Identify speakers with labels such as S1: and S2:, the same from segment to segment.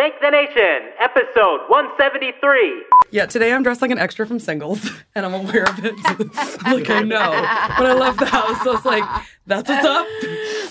S1: Fake the Nation, episode 173.
S2: Yeah, today I'm dressed like an extra from Singles, and I'm aware of it. like, I know. But I left the house, so it's like, that's what's up.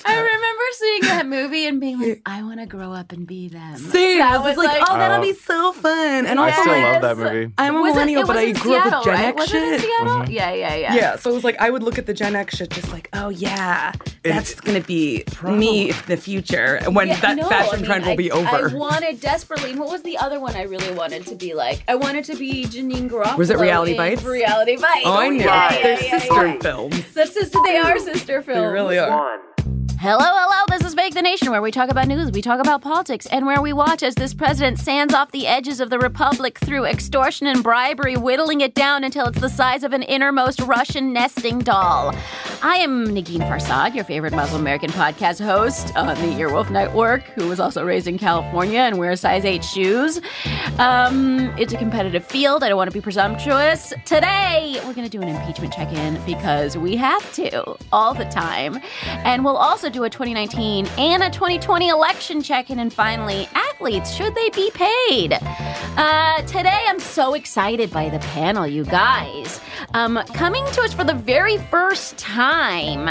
S3: I remember seeing that movie and being like, I want to grow up and be them.
S2: Same.
S3: That
S2: I was,
S3: was
S2: like,
S3: like-
S2: oh, that'll
S4: Oh.
S2: be so fun. And
S4: I still
S2: like,
S4: love that movie.
S2: I'm a
S3: Was
S2: millennial,
S3: it
S2: but I
S3: in
S2: grew up with Gen
S3: right?
S2: X
S3: Was it in
S2: shit.
S3: Seattle? Yeah, yeah, yeah.
S2: Yeah, so it was like I would look at the Gen X shit just like, oh yeah, that's gonna be me in the future when
S3: Yeah,
S2: that
S3: no,
S2: fashion
S3: I mean,
S2: trend will
S3: I-
S2: be over.
S3: I wanted desperately. and What was the other one I really wanted to be like? I wanted to be Janeane Garofalo.
S2: Was it Reality Bites?
S3: Reality Bites.
S2: oh, I oh, knew.
S3: Yeah, yeah,
S2: They're
S3: yeah,
S2: sister
S3: yeah.
S2: films.
S3: They're sister. They are sister films.
S2: They really are.
S1: One.
S3: Hello, hello. This is Fake the Nation, where we talk about news, we talk about politics, and where we watch as this president sands off the edges of the republic through extortion and bribery, whittling it down until it's the size of an innermost Russian nesting doll. I am Negin Farsad, your favorite Muslim American podcast host on the Earwolf Network, who was also raised in California and wears size 8 shoes. Um, it's a competitive field. I don't want to be presumptuous. Today, we're going to do an impeachment check in because we have to all the time. And we'll also do a 2019 and a 2020 election check in. And finally, athletes, should they be paid? Uh, today, I'm so excited by the panel, you guys. Um, coming to us for the very first time.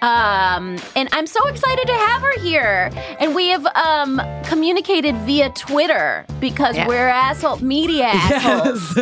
S3: Um, and I'm so excited to have her here. And we have um, communicated via Twitter because we're asshole media assholes.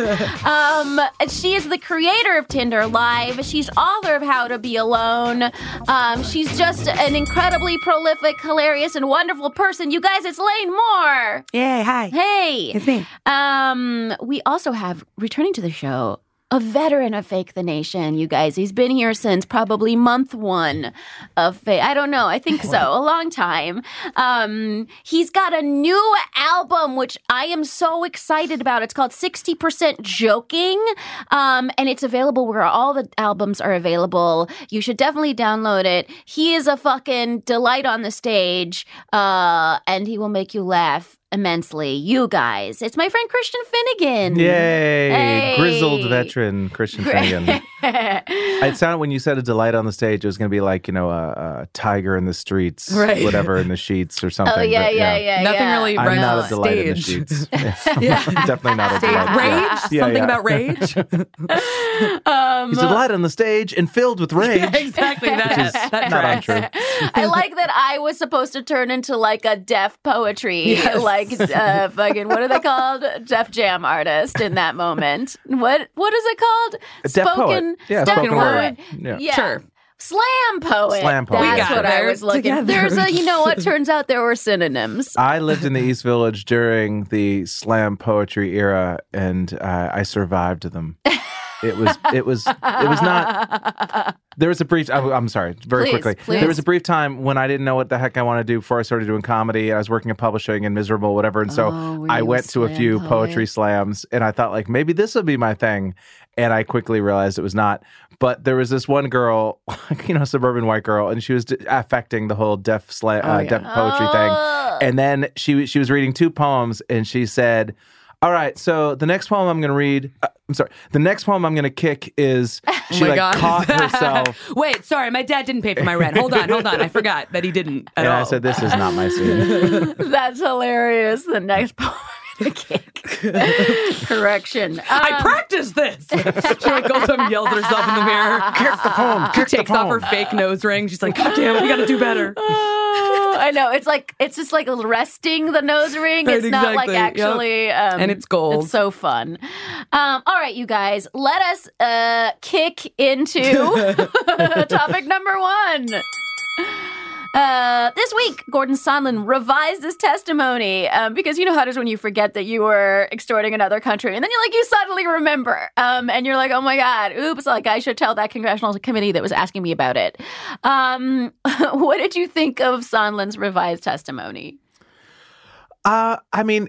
S3: Um, she is the creator of Tinder Live. She's author of How to Be Alone. Um, she's just an incredibly prolific, hilarious, and wonderful person. You guys, it's Lane Moore.
S2: Yay, hi.
S3: Hey,
S2: It's me.
S3: Um, we also have returning to the show. A veteran of Fake the Nation, you guys. He's been here since probably month one of Fake. I don't know. I think so. A long time. Um, he's got a new album, which I am so excited about. It's called 60% Joking. Um, and it's available where all the albums are available. You should definitely download it. He is a fucking delight on the stage. Uh, and he will make you laugh immensely you guys. It's my friend Christian Finnegan.
S4: Yay!
S3: Hey.
S4: Grizzled veteran Christian Finnegan. It sounded when you said a delight on the stage, it was going to be like you know a, a tiger in the streets,
S2: Right.
S4: whatever in the sheets or something.
S3: oh yeah,
S4: but,
S3: yeah, yeah.
S2: Nothing
S3: yeah.
S2: really
S4: I'm
S2: runs
S4: not a delight in the sheets. Yeah. Definitely not a
S2: Stage
S4: delight.
S2: rage?
S4: Yeah. Yeah,
S2: Something
S4: yeah.
S2: about rage?
S3: Um,
S4: He's a delight on the stage and filled with rage.
S2: exactly. That,
S4: Which not
S2: tracks.
S4: untrue.
S3: I like that I was supposed to turn into like a Def Poetry,
S2: Yes.
S3: like uh, fucking what are they called? Def Jam artist in that moment. What what is it called?
S4: A deaf poet. Yeah,
S3: spoken
S4: spoken
S3: word.
S4: word. Yeah.
S3: Yeah.
S2: Sure.
S3: Slam poet.
S4: Slam poet. We
S3: what I was looking.
S2: together.
S3: There's a you know what? Turns out there were synonyms.
S4: I lived in the East Village during the slam poetry era, and uh, I survived them. It was, it was, it was not. There was a brief. I, am sorry, very
S3: Please,
S4: quickly.
S3: please.
S4: There was a brief time when I didn't know what the heck I wanted to do before I started doing comedy. and I was working in publishing and miserable, whatever. And so
S3: Oh,
S4: I went to a few
S3: poet?
S4: poetry slams, and I thought like maybe this would be my thing. And I quickly realized it was not. But there was this one girl, you know, suburban white girl, and she was d- affecting the whole deaf slam, uh,
S2: yeah.
S4: Def Poetry thing.
S3: Oh.
S4: And then she she was reading two poems, and she said, "All right, so the next poem I'm going to read. Uh, I'm sorry, the next poem I'm going to kick is she
S2: my
S4: like
S2: God.
S4: caught herself."
S2: Wait, sorry, my dad didn't pay for my rent. Hold on, hold on. I forgot that he didn't at
S4: And
S2: all.
S4: I said, "This is not my scene."
S3: That's hilarious. The next poem I'm gonna. Correction.
S2: I
S3: Um,
S2: practiced this. she like goes up and yells at herself in the mirror.
S4: Kick the poem.
S2: She
S4: Kick the
S2: takes off her fake nose ring. She's like, God damn we got to do better.
S3: Oh, I know. It's like it's just like resting the nose ring.
S2: Right,
S3: It's not like
S2: exactly. Yep.
S3: actually, um,
S2: And it's gold.
S3: It's so fun. Um, all right, you guys, let us uh, kick into topic number one. Uh, this week, Gordon Sondland revised his testimony um, because you know how it is when you forget that you were extorting another country, and then you like you suddenly remember, um, and you're like, oh my god, oops! Like I should tell that congressional committee that was asking me about it. Um, what did you think of Sondland's revised testimony?
S4: Uh, I mean,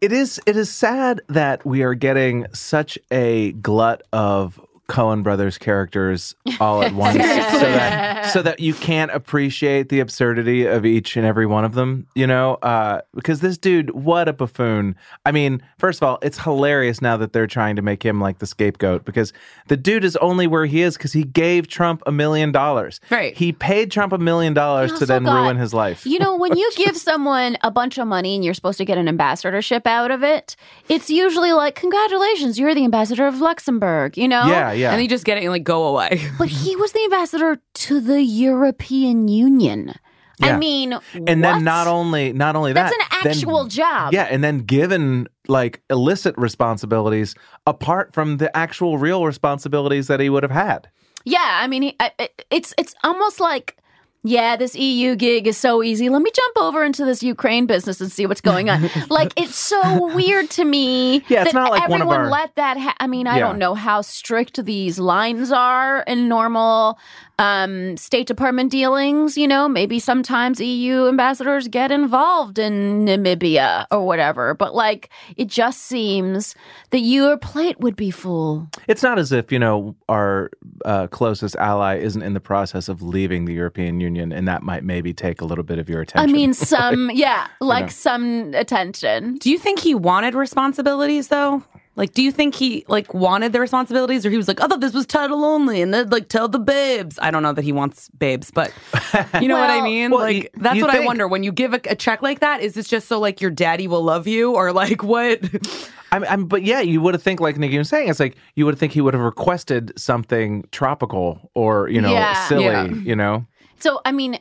S4: it is it is sad that we are getting such a glut of Coen brothers characters all at once, so that so that you can't appreciate the absurdity of each and every one of them. You know, uh, because this dude, what a buffoon! I mean, first of all, it's hilarious now that they're trying to make him like the scapegoat because the dude is only where he is because he gave Trump a million dollars.
S2: Right.
S4: He paid Trump a million dollars to then
S3: got-
S4: ruin his life.
S3: You know, when you give someone a bunch of money and you're supposed to get an ambassadorship out of it, it's usually like, congratulations, you're the ambassador of Luxembourg, you know?
S4: yeah, yeah.
S2: And you just get it and like go away.
S3: But he was the ambassador to the European Union. I mean,
S4: and then not only not only
S3: That's
S4: that,
S3: an
S4: then-
S3: actual job.
S4: Yeah, and then given like illicit responsibilities apart from the actual real responsibilities that he would have had.
S3: Yeah, I mean, he, I, it- it's it's almost like, yeah, this EU gig is so easy. Let me jump over into this Ukraine business and see what's going on. like, it's so weird to me.
S4: Yeah, it's
S3: that
S4: not like one
S3: everyone
S4: of our-
S3: let that. Ha- I mean, I
S4: Yeah.
S3: don't know how strict these lines are in normal um, State Department dealings. You know, maybe sometimes EU ambassadors get involved in Namibia or whatever. But like, it just seems that your plate would be full.
S4: It's not as if, you know, our uh, closest ally isn't in the process of leaving the European Union and that might maybe take a little bit of your attention.
S3: I mean, some, yeah, like
S4: know.
S3: some attention.
S2: Do you think he wanted responsibilities though? Like, do you think he like wanted the responsibilities, or he was like, I thought this was title only, and then like tell the babes. I don't know that he wants babes, but you know what I mean.
S4: Well,
S2: like,
S4: you-
S2: that's
S4: you
S2: what I wonder when you give a, a check like that. Is this just so like your daddy will love you, or like what?
S4: I'm, I'm, but yeah, you would have think, like Nikki was saying, it's like you would think he would have requested something tropical or, you know,
S3: Yeah.
S4: silly,
S2: Yeah.
S4: you know?
S3: So, I mean,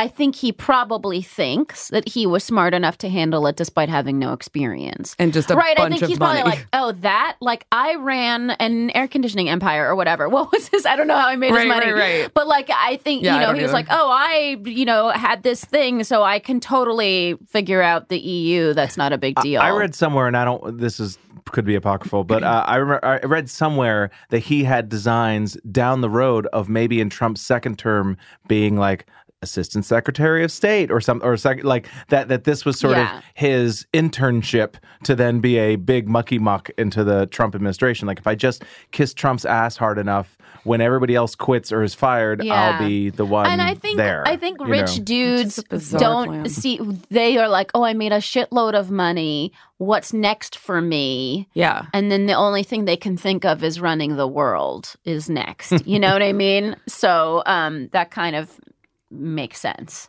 S3: I think he probably thinks that he was smart enough to handle it despite having no experience.
S2: And just a
S3: right, I think he's
S2: money.
S3: probably like, oh, that? Like, I ran an air conditioning empire or whatever. What was his? I don't know how I made
S2: Right,
S3: his money.
S2: right, right.
S3: But, like, I think,
S2: Yeah,
S3: you know, he was
S2: either.
S3: like, oh, I, you know, had this thing, so I can totally figure out the EU. That's not a big deal.
S4: I read somewhere, and I don't. This is could be apocryphal, but uh, I remember I read somewhere that he had designs down the road of maybe in Trump's second term being like assistant secretary of state or some or sec, like that that this was sort
S3: Yeah.
S4: of his internship to then be a big mucky muck into the Trump administration. Like if I just kiss Trump's ass hard enough, when everybody else quits or is fired,
S3: Yeah.
S4: I'll be the one.
S3: and I think
S4: there,
S3: I think rich
S4: know?
S3: dudes don't
S2: plan.
S3: see they are like, "Oh, I made a shitload of money. What's next for me?"
S2: Yeah.
S3: And then the only thing they can think of is running the world is next. You know what I mean? So um, that kind of makes sense.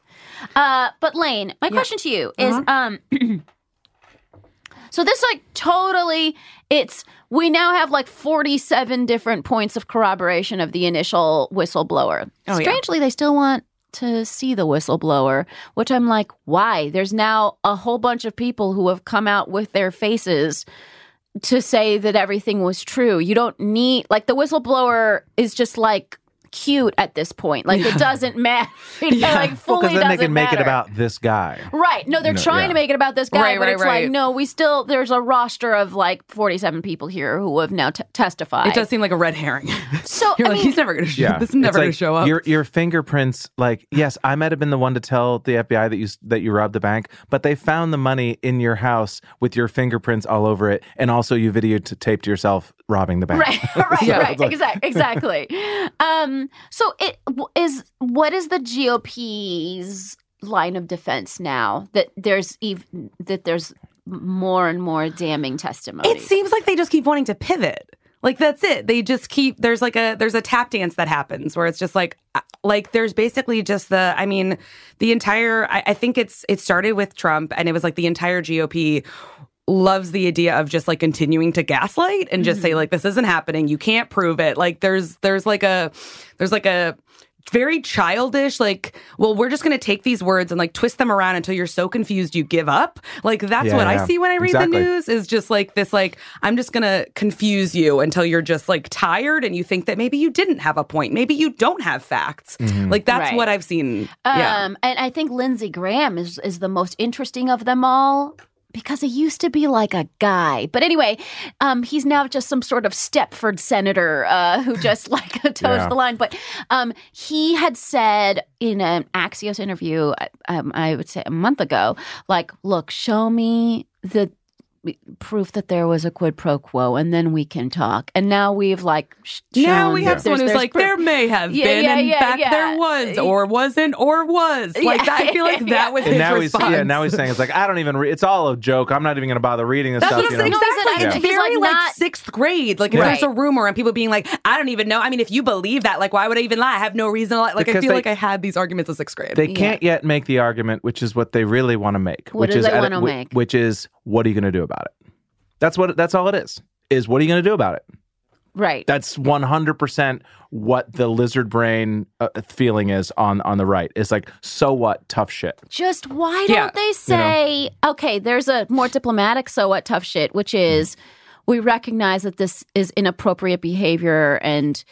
S3: Uh, but Lane, my question to you is um, so this like totally it's we now have like 47 different points of corroboration of the initial whistleblower.
S2: Oh, yeah.
S3: Strangely, they still want to see the whistleblower, which I'm like, why? There's now a whole bunch of people who have come out with their faces to say that everything was true. You don't need like the whistleblower is just like cute at this point. Like it doesn't matter. It like
S4: Well,
S3: fully
S4: because then they
S3: doesn't
S4: can make it about this guy.
S3: Right. No, they're
S4: No,
S3: trying
S4: yeah.
S3: to make it about this guy,
S2: Right,
S3: but
S2: right,
S3: it's
S2: right.
S3: like, no, we still, there's a roster of like 47 people here who have now t- testified.
S2: It does seem like a red herring.
S3: So,
S2: You're
S3: I
S2: like,
S3: mean,
S2: he's never going to show
S4: Yeah,
S2: This is never
S4: It's
S2: going to show up.
S4: Your your fingerprints, like yes, I might have been the one to tell the FBI that you that you robbed the bank, but they found the money in your house with your fingerprints all over it, and also you videotaped yourself robbing the bank.
S3: Right, right,
S2: Yeah.
S3: right. Exactly, exactly. Um, so it is. What is the GOP's line of defense now that there's even that there's more and more damning testimony?
S2: It seems like they just keep wanting to pivot. Like that's it. They just keep there's like a there's a tap dance that happens where it's just like uh, like there's basically just the I mean the entire I, I think it's it started with Trump and it was like the entire GOP loves the idea of just like continuing to gaslight and just say like this isn't happening. You can't prove it. Like there's there's like a there's like a very childish like well we're just going to take these words and like twist them around until you're so confused you give up. Like that's
S4: Yeah,
S2: what i see when i read
S4: Exactly.
S2: the news is just like this like i'm just going to confuse you until you're just like tired and you think that maybe you didn't have a point. Maybe you don't have facts. Like that's
S3: Right.
S2: what i've seen.
S3: Um,
S2: yeah
S3: and I think Lindsey Graham is is the most interesting of them all because he used to be like a guy. But anyway, um, he's now just some sort of Stepford senator uh, who just like toes
S4: Yeah.
S3: the line. But um, he had said in an Axios interview, um, I would say a month ago, like, look, show me the proof that there was a quid pro quo and then we can talk and now we've like sh-
S2: now we have someone who's like,
S3: proof.
S2: there may have
S3: Yeah,
S2: been,
S3: yeah,
S2: in
S3: yeah,
S2: fact,
S3: yeah.
S2: there was, or wasn't, or was. Like,
S3: Yeah,
S2: I feel like that was
S4: And
S2: his
S4: now
S2: response.
S4: he's yeah, now he's saying it's like I don't even. Re- it's all a joke. I'm not even going to bother reading this
S2: That's
S4: stuff.
S2: what
S4: you know?
S2: saying.
S3: No, he said,
S2: Exactly.
S3: I-
S2: It's very
S3: like,
S2: like,
S3: not-
S2: sixth grade. Like if
S3: Right.
S2: there's a rumor and people being like, I don't even know. I mean, if you believe that, like, why would I even lie? I have no reason to lie. Like, I feel
S4: they-
S2: like I had these arguments in sixth grade.
S4: They can't yet make the argument, which is what they really want to make.
S3: What
S4: which
S3: do
S4: is
S3: they
S4: at-
S3: wanna make?
S4: Which is what are you going to do about it? That's what. That's all it is. Is what are you going to do about it?
S3: right
S4: That's 100 percent what the lizard brain uh, feeling is on on the right. It's like so what tough shit.
S3: Just why
S2: Yeah,
S3: don't they say, okay, there's a more diplomatic so what tough shit, which is we recognize that this is inappropriate behavior and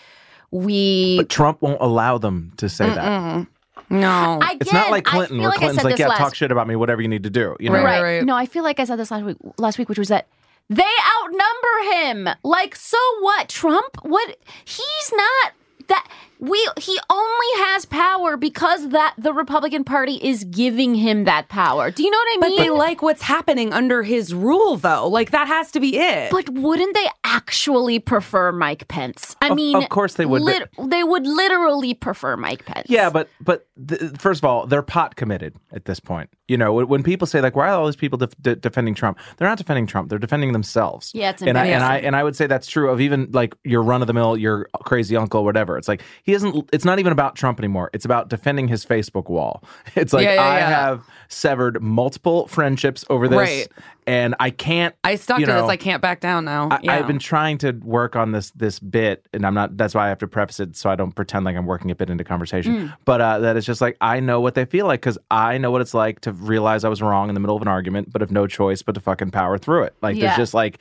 S3: we.
S4: But Trump won't allow them to say that.
S2: No.
S3: I
S4: It's not like Clinton,
S3: feel
S4: where
S3: like
S4: Clinton's like, yeah,
S3: last,
S4: talk shit about me, whatever you need to do. You know,
S2: Right,
S3: Right.
S2: right.
S3: No, I feel like I said this last week. Last week, which was that they outnumber him. Like, so what? Trump? What? He's not that. We he only has power because that the Republican Party is giving him that power. Do you know what I mean?
S2: but they like what's happening under his rule, though. Like, that has to be it.
S3: But wouldn't they actually prefer Mike Pence? I
S4: Of-
S3: mean,
S4: of course they would,
S3: lit- they would literally prefer Mike Pence.
S4: Yeah, but but th- first of all, they're pot committed at this point. You know, when, when people say like, "Why are all these people def- de- defending Trump?" They're not defending Trump; they're defending themselves.
S3: Yeah, it's
S4: and I, and I and I would say that's true of even like your run of the mill, your crazy uncle, whatever. It's like he isn't. It's not even about Trump anymore. It's about defending his Facebook wall. It's like
S2: Yeah, yeah,
S4: I
S2: yeah.
S4: have severed multiple friendships over this,
S2: Right.
S4: and I can't.
S2: I stuck
S4: you
S2: to this. I can't back down now.
S4: I. I've been trying to work on this this bit, and I'm not. That's why I have to preface it so I don't pretend like I'm working a bit into conversation. But uh, that it's just like I know what they feel like because I know what it's like to realize I was wrong in the middle of an argument, but have no choice but to fucking power through it. Like there's just like,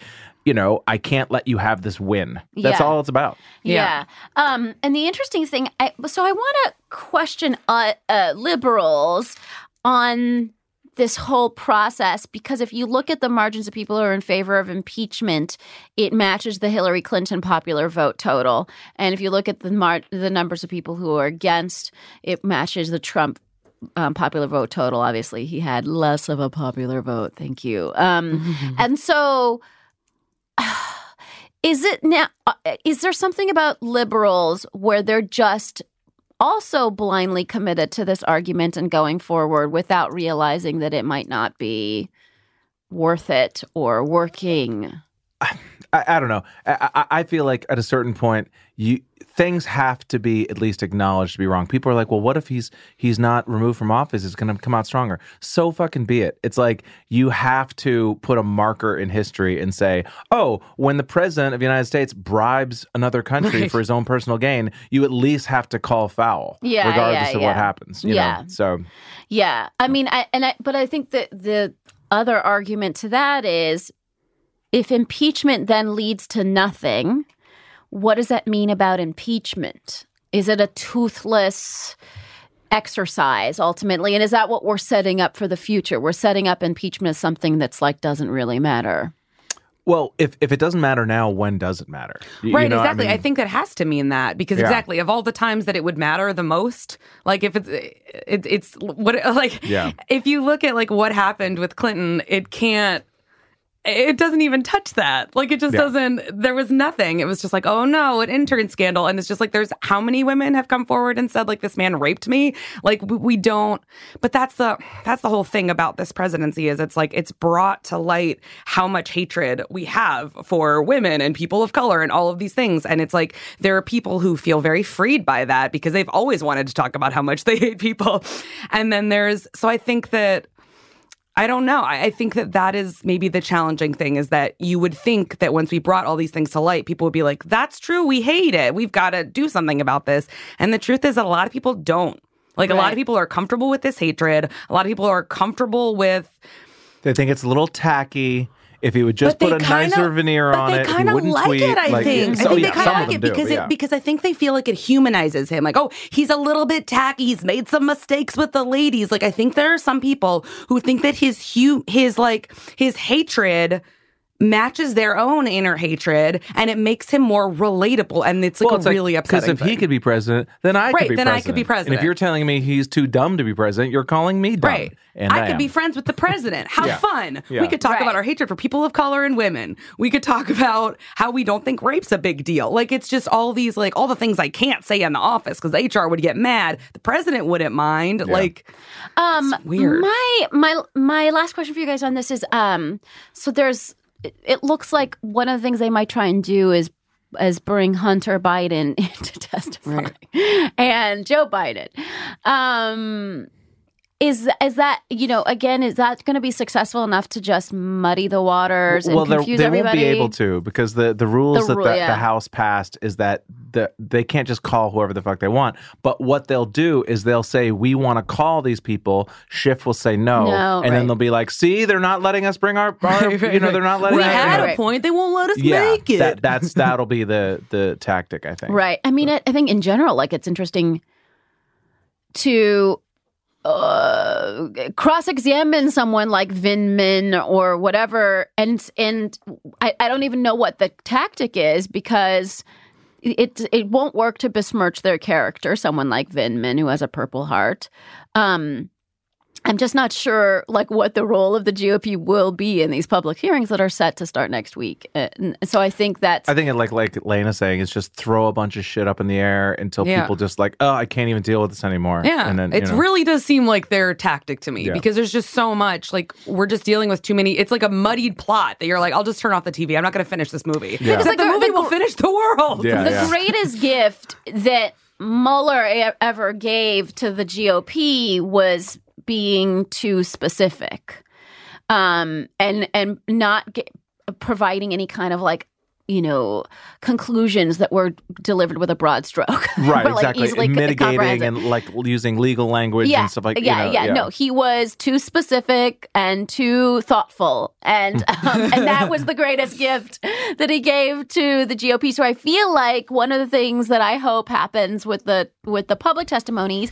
S4: you know, I can't let you have this win. That's
S3: Yeah.
S4: all it's about.
S3: Yeah. Um, and the interesting thing, I, so I want to question uh, uh, liberals on this whole process because if you look at the margins of people who are in favor of impeachment, it matches the Hillary Clinton popular vote total, and if you look at the mar- the numbers of people who are against, it matches the Trump um, popular vote total. Obviously, he had less of a popular vote. Thank you. Um, and so, is it now? uh, Is there something about liberals where they're just also blindly committed to this argument and going forward without realizing that it might not be worth it or working?
S4: I, I don't know. I, I, feel like at a certain point, you things have to be at least acknowledged to be wrong. People are like, "Well, what if he's he's not removed from office? It's going to come out stronger." So fucking be it. It's like you have to put a marker in history and say, "Oh, when the president of the United States bribes another country for his own personal gain, you at least have to call foul,
S3: Yeah,
S4: regardless
S3: yeah,
S4: of
S3: yeah.
S4: what happens." You
S3: Yeah.
S4: know? So
S3: Yeah, I mean, I and I, but I think that the other argument to that is, if impeachment then leads to nothing, what does that mean about impeachment? Is it a toothless exercise ultimately? And is that what we're setting up for the future? We're setting up impeachment as something that's like doesn't really matter.
S4: Well, if if it doesn't matter now, when does it matter? You- you
S2: Right,
S4: know
S2: exactly. I,
S4: mean?
S2: think that has to mean that because
S4: Yeah.
S2: exactly of all the times that it would matter the most, like if it's it, it's what like
S4: Yeah.
S2: if you look at like what happened with Clinton, it can't it doesn't even touch that. Like it just
S4: Yeah.
S2: doesn't there was nothing. It was just like, "Oh no, an intern scandal." And it's just like there's how many women have come forward and said like this man raped me? Like we, we don't but that's the that's the whole thing about this presidency is it's like it's brought to light how much hatred we have for women and people of color and all of these things and it's like there are people who feel very freed by that because they've always wanted to talk about how much they hate people and then there's so i think that I don't know. I, I think that that is maybe the challenging thing is that you would think that once we brought all these things to light, people would be like, that's true. We hate it. We've got to do something about this. And the truth is that a lot of people don't. Like a lot of people are comfortable with this hatred. A lot of people are comfortable with
S4: They think it's a little tacky. If he would just
S2: But
S4: put a
S2: kinda-
S4: nicer veneer on
S2: they
S4: it, he wouldn't
S2: like
S4: tweet,
S2: it. I
S4: like,
S2: think.
S4: so,
S2: I think
S4: yeah,
S2: they kind of like it
S4: do,
S2: because
S4: yeah.
S2: it because I think they feel like it humanizes him. Like, oh, he's a little bit tacky. He's made some mistakes with the ladies. Like, I think there are some people who think that his hu- his like his hatred matches their own inner hatred, and it makes him more relatable. And it's like
S4: well,
S2: a
S4: it's like,
S2: really upsetting.
S4: Because if he could be president, then I
S2: Right,
S4: could be
S2: then I
S4: president.
S2: could be
S4: And if you're telling me he's too dumb to be president, you're calling me dumb.
S2: Right.
S4: And
S2: I,
S4: I,
S2: could
S4: am.
S2: be friends with the president. How
S4: Yeah.
S2: fun.
S4: Yeah.
S2: We could talk
S3: Right.
S2: about our hatred for people of color and women. We could talk about how we don't think rape's a big deal. Like it's just all these like all the things I can't say in the office because HR would get mad. The president wouldn't mind. Like
S3: Um,
S2: weird.
S3: My my my last question for you guys on this is um, so there's it, it looks like one of the things they might try and do is is bring Hunter Biden to testify and Joe Biden. Um, is is that you know again is that going to be successful enough to just muddy the waters and
S4: well,
S3: confuse
S4: they
S3: everybody?
S4: won't be able to because the, the rules
S3: The
S4: that the,
S3: yeah.
S4: the House passed is that the, they can't just call whoever the fuck they want. But what they'll do is they'll say, we want to call these people. Schiff will say no.
S3: No,
S4: and
S3: right.
S4: then they'll be like, see, they're not letting us bring our, our
S2: Right, right,
S4: you know, they're not letting
S2: we had a point. They won't let us
S4: yeah,
S2: make it.
S4: That, that's, that'll be the, the tactic, I think.
S3: Right. I mean, I, I think in general, like it's interesting to uh, cross-examine someone like Vindman or whatever, and and I, I don't even know what the tactic is because it it won't work to besmirch their character. Someone like Vindman who has a Purple Heart. Um, I'm just not sure, like, what the role of the GOP will be in these public hearings that are set to start next week. Uh, and so I think that's
S4: I think, it, like like Lena saying, is just throw a bunch of shit up in the air until
S2: Yeah.
S4: people just like, oh, I can't even deal with this anymore.
S2: Yeah,
S4: and then you
S2: it
S4: know.
S2: really does seem like their tactic to me
S4: Yeah.
S2: because there's just so much. Like we're just dealing with too many. It's like a muddied plot that you're like, I'll just turn off the TV. I'm not going to finish this movie.
S4: Yeah.
S2: Because
S3: Like
S2: the
S3: the-
S2: movie
S3: the
S2: will finish the world.
S4: Yeah,
S3: the
S4: yeah.
S3: greatest gift that Mueller ever gave to the GOP was being too specific, um, and and not get, providing any kind of like you know conclusions that were delivered with a broad stroke,
S4: Right,
S3: like,
S4: exactly. mitigating and like using legal language
S3: yeah,
S4: and stuff like
S3: yeah,
S4: you know,
S3: yeah, No, he was too specific and too thoughtful, and um, and that was the greatest gift that he gave to the GOP. So I feel like one of the things that I hope happens with the with the public testimonies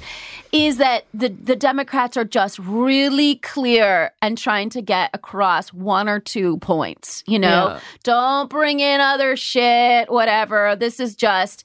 S3: is that the the Democrats are just really clear and trying to get across one or two points. You know,
S2: Yeah.
S3: don't bring in other shit, whatever. This is just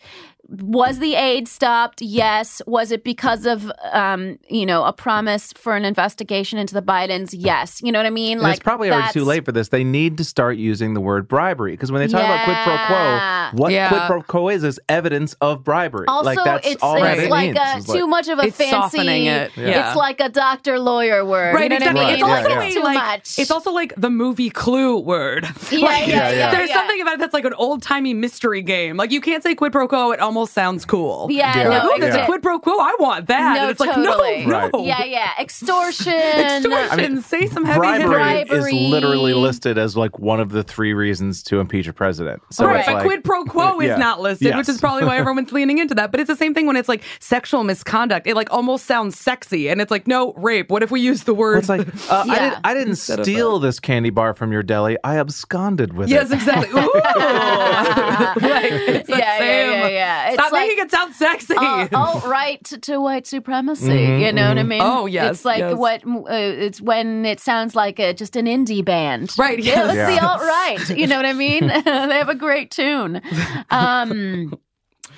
S3: was the aid stopped? Yes. Was it because of, um, you know, a promise for an investigation into the Bidens? Yes. You know what I mean?
S4: And it's probably already too late for this. They need to start using the word bribery because when they talk about quid pro quo, what
S2: Yeah.
S4: quid pro quo is is evidence of bribery.
S3: Also,
S4: like that's
S3: it's,
S4: all that
S3: it's
S4: it
S3: like
S4: means.
S3: a,
S4: is
S3: too
S4: like-
S3: much of a
S2: It's
S3: fancy.
S2: it. Yeah.
S3: It's like a doctor lawyer word.
S2: Right,
S3: you know
S2: exactly.
S3: what I
S2: It's also
S4: yeah,
S3: Like, too
S2: like
S3: much.
S2: it's also like the movie Clue word.
S3: yeah,
S2: Like,
S3: yeah, yeah,
S4: yeah.
S2: There's
S3: yeah.
S2: something about it that's like an old timey mystery game. Like you can't say quid pro quo; it almost sounds cool.
S3: Yeah,
S4: Yeah.
S3: no,
S2: Like, oh, there's
S3: it's-
S2: a quid pro quo. I want that.
S3: No,
S2: and it's like,
S3: totally.
S2: no,
S4: Right.
S2: no.
S3: Yeah, yeah. Extortion.
S2: Extortion. say some heavy
S4: bribery,
S2: hitters.
S3: Bribery.
S4: is literally listed as like one of the three reasons to impeach a president. So
S2: right,
S4: it's
S2: but
S4: like,
S2: quid pro quo is
S4: Yeah.
S2: not listed, which is probably why everyone's leaning into that. But it's the same thing when it's like sexual misconduct. It like almost sounds sexy, and it's like, no, rape. What if we use the word?
S4: It's like uh, I didn't. I didn't
S2: Instead
S4: steal this candy bar from your deli. I absconded with
S2: yes,
S4: it.
S2: Yes, exactly. Ooh. like, it's the
S3: Yeah, yeah, yeah, yeah. It's
S2: Stop
S3: like-
S2: making it sound sexy.
S3: uh, alt right to, to white supremacy.
S4: Mm-hmm,
S3: you know what I mean?
S2: Oh, yes,
S3: It's like
S2: yes.
S3: what uh, it's when it sounds like a, just an indie band.
S2: Right,
S3: Yeah,
S2: yes.
S3: that's the alt right. You know what I mean? they have a great tune. Um,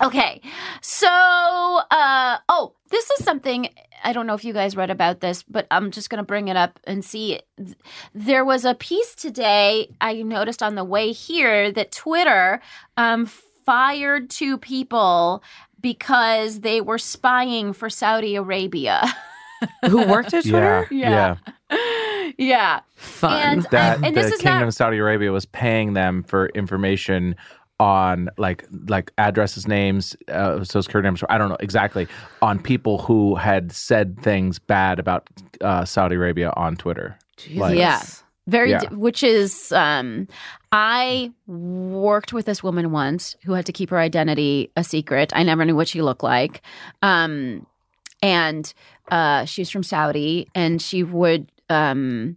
S3: okay, so uh, oh, this is something. I don't know if you guys read about this, but I'm just going to bring it up and see. There was a piece today I noticed on the way here that Twitter um, fired two people because they were spying for Saudi Arabia.
S2: Who worked at Twitter?
S4: Yeah,
S3: Yeah.
S4: yeah.
S3: yeah.
S2: Fun.
S3: And,
S4: That
S3: and
S4: the
S3: this is
S4: Kingdom
S3: not
S4: of Saudi Arabia was paying them for information on like like addresses, names, uh, social security numbers. I don't know exactly on people who had said things bad about uh, Saudi Arabia on Twitter. Like,
S3: Yeah. Very
S4: Yeah.
S3: di- which is um i worked with this woman once who had to keep her identity a secret i never knew what she looked like um and uh she was from saudi and she would um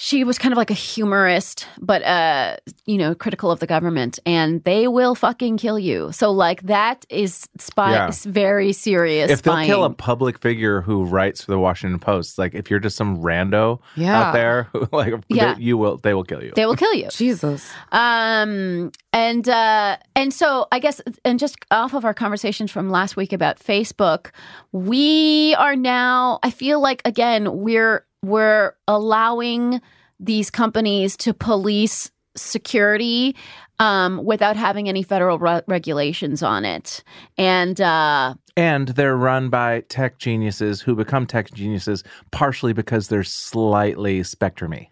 S3: she was kind of like a humorist but uh you know critical of the government and they will fucking kill you so like that is spy
S4: Yeah.
S3: is very serious
S4: If they'll kill a public figure who writes for the Washington Post, like if you're just some rando
S2: Yeah.
S4: out there, who, like
S3: Yeah.
S4: they, you will, they will kill you.
S3: they will kill you
S2: Jesus.
S3: Um and uh and so I guess and just off of our conversations from last week about Facebook, we are now I feel like again we're we're allowing these companies to police security um without having any federal re- regulations on it. And uh
S4: and they're run by tech geniuses who become tech geniuses partially because they're slightly spectrumy.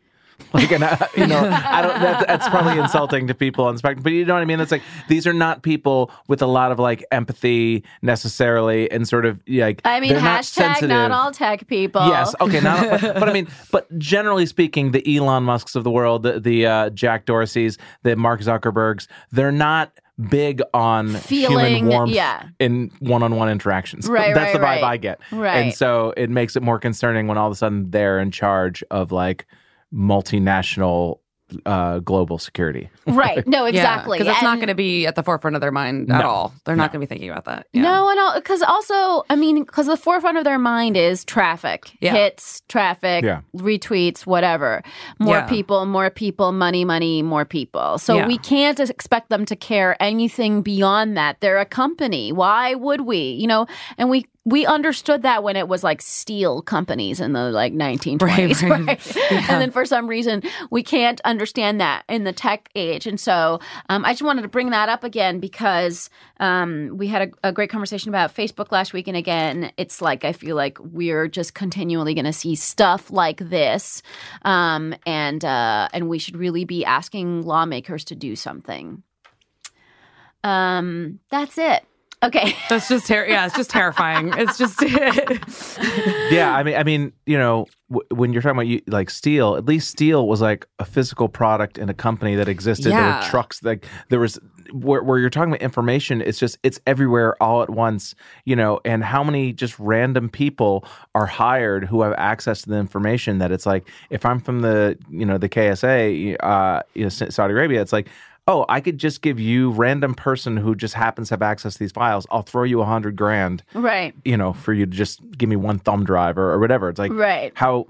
S4: Like, and I, you know, I don't. That, that's probably insulting to people on spectrum, but you know what I mean. It's like these are not people with a lot of like empathy necessarily, and sort of like.
S3: I mean
S4: they're not
S3: hashtag not all tech people.
S4: Yes. Okay. Not, but, but I mean, but generally speaking, the Elon Musk's of the world, the, the uh, Jack Dorsey's, the Mark Zuckerbergs, they're not big on
S3: Feeling-
S4: human warmth
S3: yeah.
S4: in one-on-one interactions.
S3: Right,
S4: That's the vibe
S3: right.
S4: I get.
S3: Right.
S4: And so it makes it more concerning when all of a sudden they're in charge of like multinational uh, global security.
S3: Right. No, exactly.
S2: Because it's not going to be at the forefront of their mind at
S4: No.
S2: all. They're not going to be thinking about that. Yeah.
S3: No, and because also, I mean, because the forefront of their mind is traffic,
S2: Yeah.
S3: hits, traffic,
S4: Yeah.
S3: retweets, whatever. More
S2: Yeah.
S3: people, more people, money, money, more people. So
S2: Yeah.
S3: we can't expect them to care anything beyond that. They're a company. Why would we? You know, and we we understood that when it was like steel companies in the like 1920s,
S2: Right,
S3: right?
S2: right.
S3: And then for some reason we can't understand that in the tech age. And so um, I just wanted to bring that up again because um, we had a, a great conversation about Facebook last week, and again, it's like I feel like we're just continually going to see stuff like this, um, and uh, and we should really be asking lawmakers to do something. Um, that's it. Okay.
S2: That's just ter- yeah, it's just terrifying. It's just
S4: yeah, I mean, I mean, you know, w- when you're talking about you, like steel, at least steel was like a physical product in a company that existed.
S2: Yeah.
S4: There were trucks, like there was where, where you're talking about information. It's just it's everywhere all at once, you know. And how many just random people are hired who have access to the information that it's like, if I'm from the you know the KSA, uh, you know, Saudi Arabia, it's like. Oh, I could just give you random person who just happens to have access to these files. I'll throw you a hundred grand
S3: right.
S4: you know, for you to just give me one thumb drive or, or whatever. It's like
S3: Right.
S4: how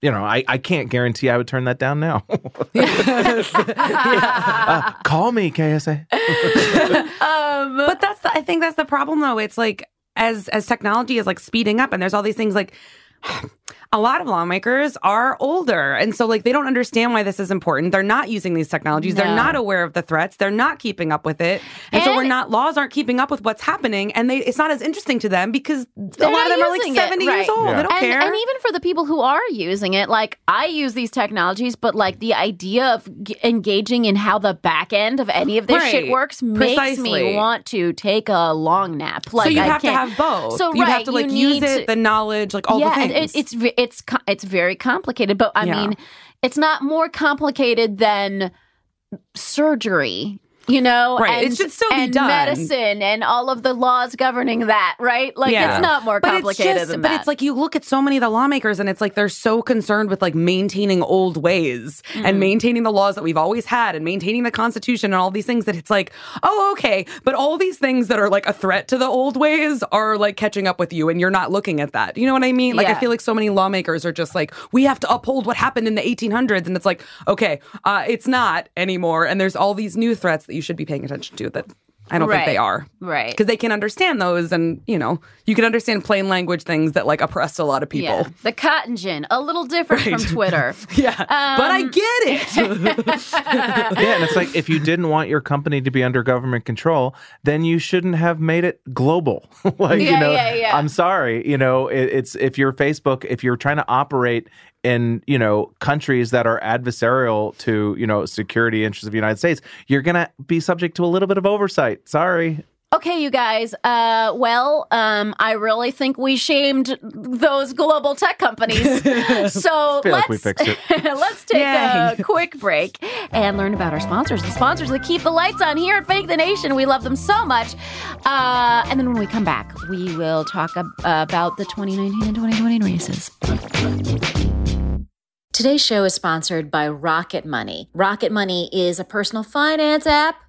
S4: you know, I, I can't guarantee I would turn that down now. Uh, call me, KSA.
S3: Um,
S2: but that's the, I think that's the problem though. It's like as as technology is like speeding up and there's all these things like a lot of lawmakers are older. And so like they don't understand why this is important. They're not using these technologies.
S3: No.
S2: they're not aware of the threats. They're not keeping up with it. And, so we're not laws aren't keeping up with what's happening. And they it's not as interesting to them because a lot of them are like
S3: using it,
S2: 70 years old.
S4: Yeah.
S2: they don't
S3: and,
S2: care.
S3: and even for the people who are using it, like I use these technologies, but like the idea of g- engaging in how the back end of any of this shit
S2: Right.
S3: works makes me want to take a long nap. Like
S2: so you
S3: I
S2: have to
S3: can't-
S2: have both.
S3: So
S2: you
S3: right,
S2: have to like use it
S3: to-
S2: the knowledge like all
S3: yeah,
S2: the things.
S3: It, it's it's it's very complicated, but I
S2: Yeah.
S3: mean, it's not more complicated than surgery. You know,
S2: Right,
S3: and,
S2: it should still be
S3: and
S2: done.
S3: medicine and all of the laws governing that, right? Like
S2: Yeah.
S3: it's not more
S2: But
S3: complicated
S2: it's just,
S3: than
S2: but
S3: that.
S2: it's like you look at so many of the lawmakers and it's like they're so concerned with like maintaining old ways
S3: Mm-hmm.
S2: and maintaining the laws that we've always had and maintaining the constitution and all these things that it's like, oh, okay. But all these things that are like a threat to the old ways are like catching up with you and you're not looking at that. You know what I mean? Like I feel like so many lawmakers are just like, we have to uphold what happened in the 1800s. And it's like, okay, uh, it's not anymore. And there's all these new threats that you should be paying attention to that I don't think they are
S3: right.
S2: because they can understand those and you know you can understand plain language things that like oppressed a lot of people
S3: Yeah. The cotton gin, a little different from Twitter.
S2: yeah, but i
S3: Um,
S2: get it
S4: yeah, and it's like if you didn't want your company to be under government control, then you shouldn't have made it global. like you know,
S3: yeah, yeah.
S4: I'm sorry, you know, it, it's if you're Facebook, if you're trying to operate in you know countries that are adversarial to you know security interests of the United States, you're gonna be subject to a little bit of oversight. Sorry.
S3: Okay, you guys. Uh, well, um, I really think we shamed those global tech companies. So
S4: feel
S3: let's
S4: like we fixed it.
S3: let's take a quick break and learn about our sponsors. The sponsors that keep the lights on here at Fake the Nation. We love them so much. Uh, and then when we come back, we will talk ab- about the 2019 and 2020 races. Today's show is sponsored by Rocket Money. Rocket Money is a personal finance app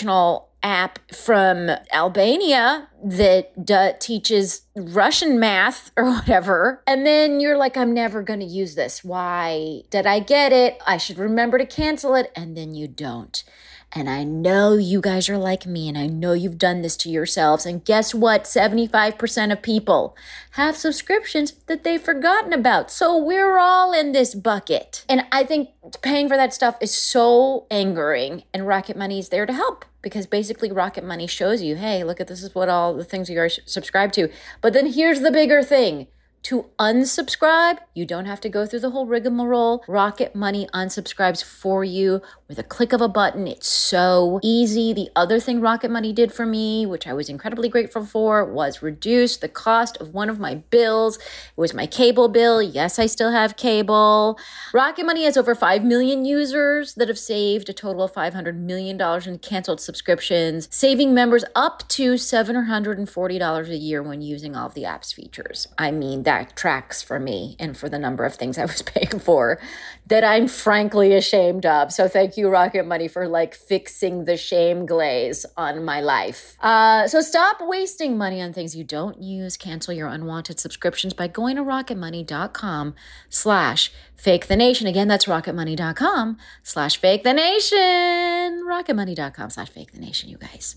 S3: educational app from Albania that teaches Russian math or whatever. And then you're like, I'm never going to use this. Why did I get it? I should remember to cancel it. And then you don't. And I know you guys are like me, and I know you've done this to yourselves. And guess what? 75% of people have subscriptions that they've forgotten about. So we're all in this bucket. And I think paying for that stuff is so angering, and Rocket Money is there to help because basically Rocket Money shows you, hey, look at this is what all the things you are subscribed to. But then here's the bigger thing. To unsubscribe, you don't have to go through the whole rigmarole. Rocket Money unsubscribes for you with a click of a button. It's so easy. The other thing Rocket Money did for me, which I was incredibly grateful for, was reduce the cost of one of my bills. It was my cable bill. Yes, I still have cable. Rocket Money has over 5 million users that have saved a total of $500 million in canceled subscriptions, saving members up to $740 a year when using all of the app's features. I mean, that tracks for me and for the number of things I was paying for that I'm frankly ashamed of. So thank you, Rocket Money, for like fixing the shame glaze on my life. Uh, so stop wasting money on things you don't use. Cancel your unwanted subscriptions by going to rocketmoney.com slash fake the nation. Again, that's rocketmoney.com slash fake the nation. Rocketmoney.com slash fake the nation, you guys.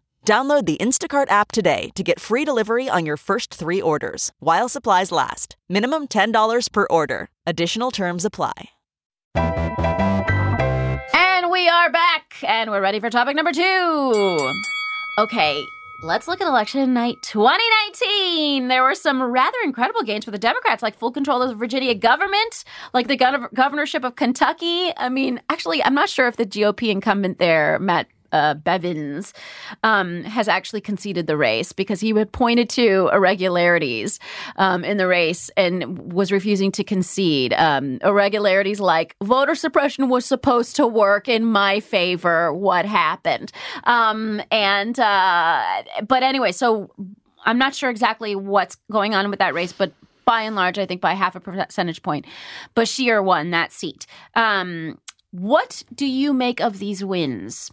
S5: Download the Instacart app today to get free delivery on your first three orders while supplies last. Minimum $10 per order. Additional terms apply.
S3: And we are back, and we're ready for topic number two. Okay, let's look at election night 2019. There were some rather incredible gains for the Democrats, like full control of the Virginia government, like the gov- governorship of Kentucky. I mean, actually, I'm not sure if the GOP incumbent there, Matt uh, Bevins um, has actually conceded the race because he had pointed to irregularities um, in the race and was refusing to concede. Um, irregularities like voter suppression was supposed to work in my favor. What happened? Um, and uh, but anyway, so I'm not sure exactly what's going on with that race, but by and large, I think by half a percentage point, Beshear won that seat. Um, what do you make of these wins?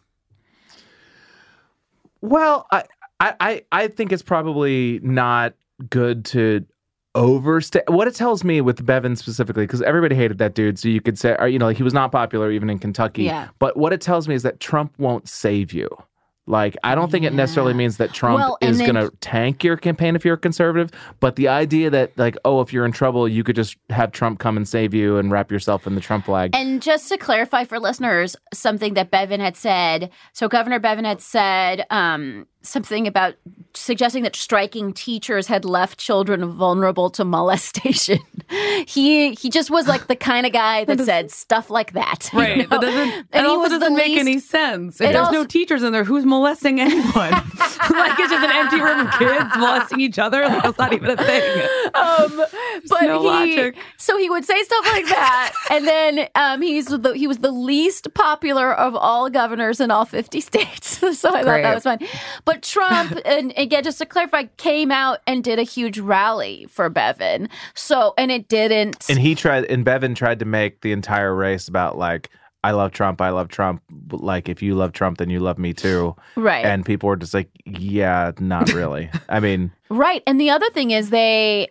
S4: Well, I, I, I- think it's probably not good to overstay. What it tells me with Bevin specifically, because everybody hated that dude, so you could say, or, you know, like he was not popular even in Kentucky.
S3: Yeah.
S4: But what it tells me is that Trump won't save you. Like, I don't think it necessarily means that Trump
S3: Well,
S4: is going to tank your campaign if you're a conservative. But the idea that, like, oh, if you're in trouble, you could just have Trump come and save you and wrap yourself in the Trump flag.
S3: And just to clarify for listeners, something that Bevin had said. So Governor Bevin had said um, something about suggesting that striking teachers had left children vulnerable to molestation. he he just was like the kind of guy that said stuff like that. you
S2: Right.
S3: know?
S2: That doesn't,
S3: And
S2: it also
S3: was
S2: doesn't make
S3: least-
S2: any sense. If there's
S3: also-
S2: no teachers in there, who's molesting anyone? like it's just an empty room of kids molesting each other. Like that's not even a thing.
S3: um, but
S2: no
S3: he,
S2: logic.
S3: so he would say stuff like that, and then um, he's the, he was the least popular of all governors in all fifty states. so I thought that was fun. But Trump, and again, just to clarify, came out and did a huge rally for Bevin. So, and it didn't.
S4: And he tried, and Bevin tried to make the entire race about like, I love Trump, I love Trump. Like, if you love Trump, then you love me too.
S3: Right.
S4: And people were just like, yeah, not really. I mean,
S3: Right. And the other thing is they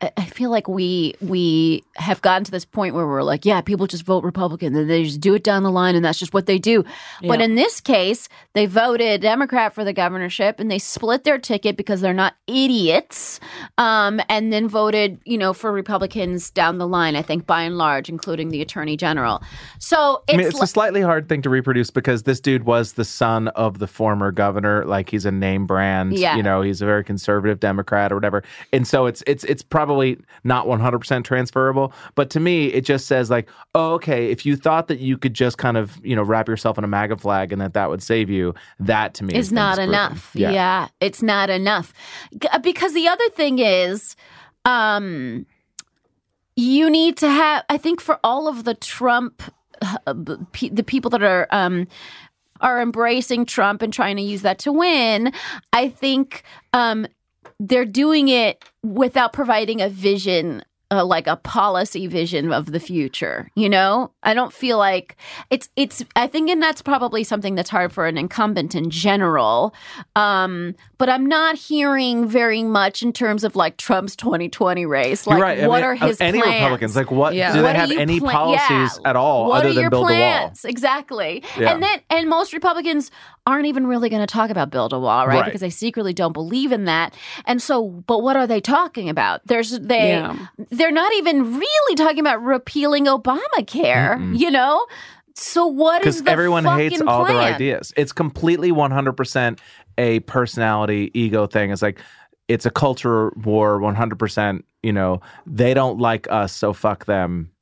S3: I- feel like we we have gotten to this point where we're like, yeah, people just vote Republican, and they just do it down the line, and that's just what they do. But in this case, they voted Democrat for the governorship, and they split their ticket because they're not idiots, um, and then voted, you know, for Republicans down the line. I think by and large, including the Attorney General. So it's,
S4: I mean, it's
S3: li-
S4: a slightly hard thing to reproduce because this dude was the son of the former governor. Like he's a name brand.
S3: Yeah.
S4: You know, he's a very conservative Democrat or whatever. And so it's it's it's probably not 100% transferable. But to me, it just says like, oh, okay, if you thought that you could just kind of you know wrap yourself in a MAGA flag and that that would save you, that to me
S3: is not enough. Yeah. it's not enough. Uh, Because the other thing is, um, you need to have. I think for all of the Trump, uh, the people that are um, are embracing Trump and trying to use that to win, I think um, they're doing it without providing a vision. Uh, like a policy vision of the future, you know. I don't feel like it's it's. I think, and that's probably something that's hard for an incumbent in general. Um, but I'm not hearing very much in terms of like Trump's 2020 race. Like,
S4: You're right. I
S3: what
S4: mean,
S3: are
S4: of
S3: his
S4: any
S3: plans?
S4: Republicans? Like, what
S2: Yeah.
S4: do
S3: What
S4: they have any
S3: pla-
S4: policies
S3: yeah.
S4: at all
S3: What
S4: other
S3: are
S4: than
S3: your
S4: build
S3: plans? Exactly.
S4: Yeah.
S3: And then and most Republicans aren't even really going to talk about build a wall, right?
S4: Right.
S3: Because they secretly don't believe in that. And so, but what are they talking about? There's they
S2: Yeah.
S3: They're not even really talking about repealing Obamacare, you know? So what is
S4: because everyone hates
S3: fucking
S4: all their ideas. It's completely 100% a personality ego thing. It's like it's a culture war 100%, you know, they don't like us, so fuck them.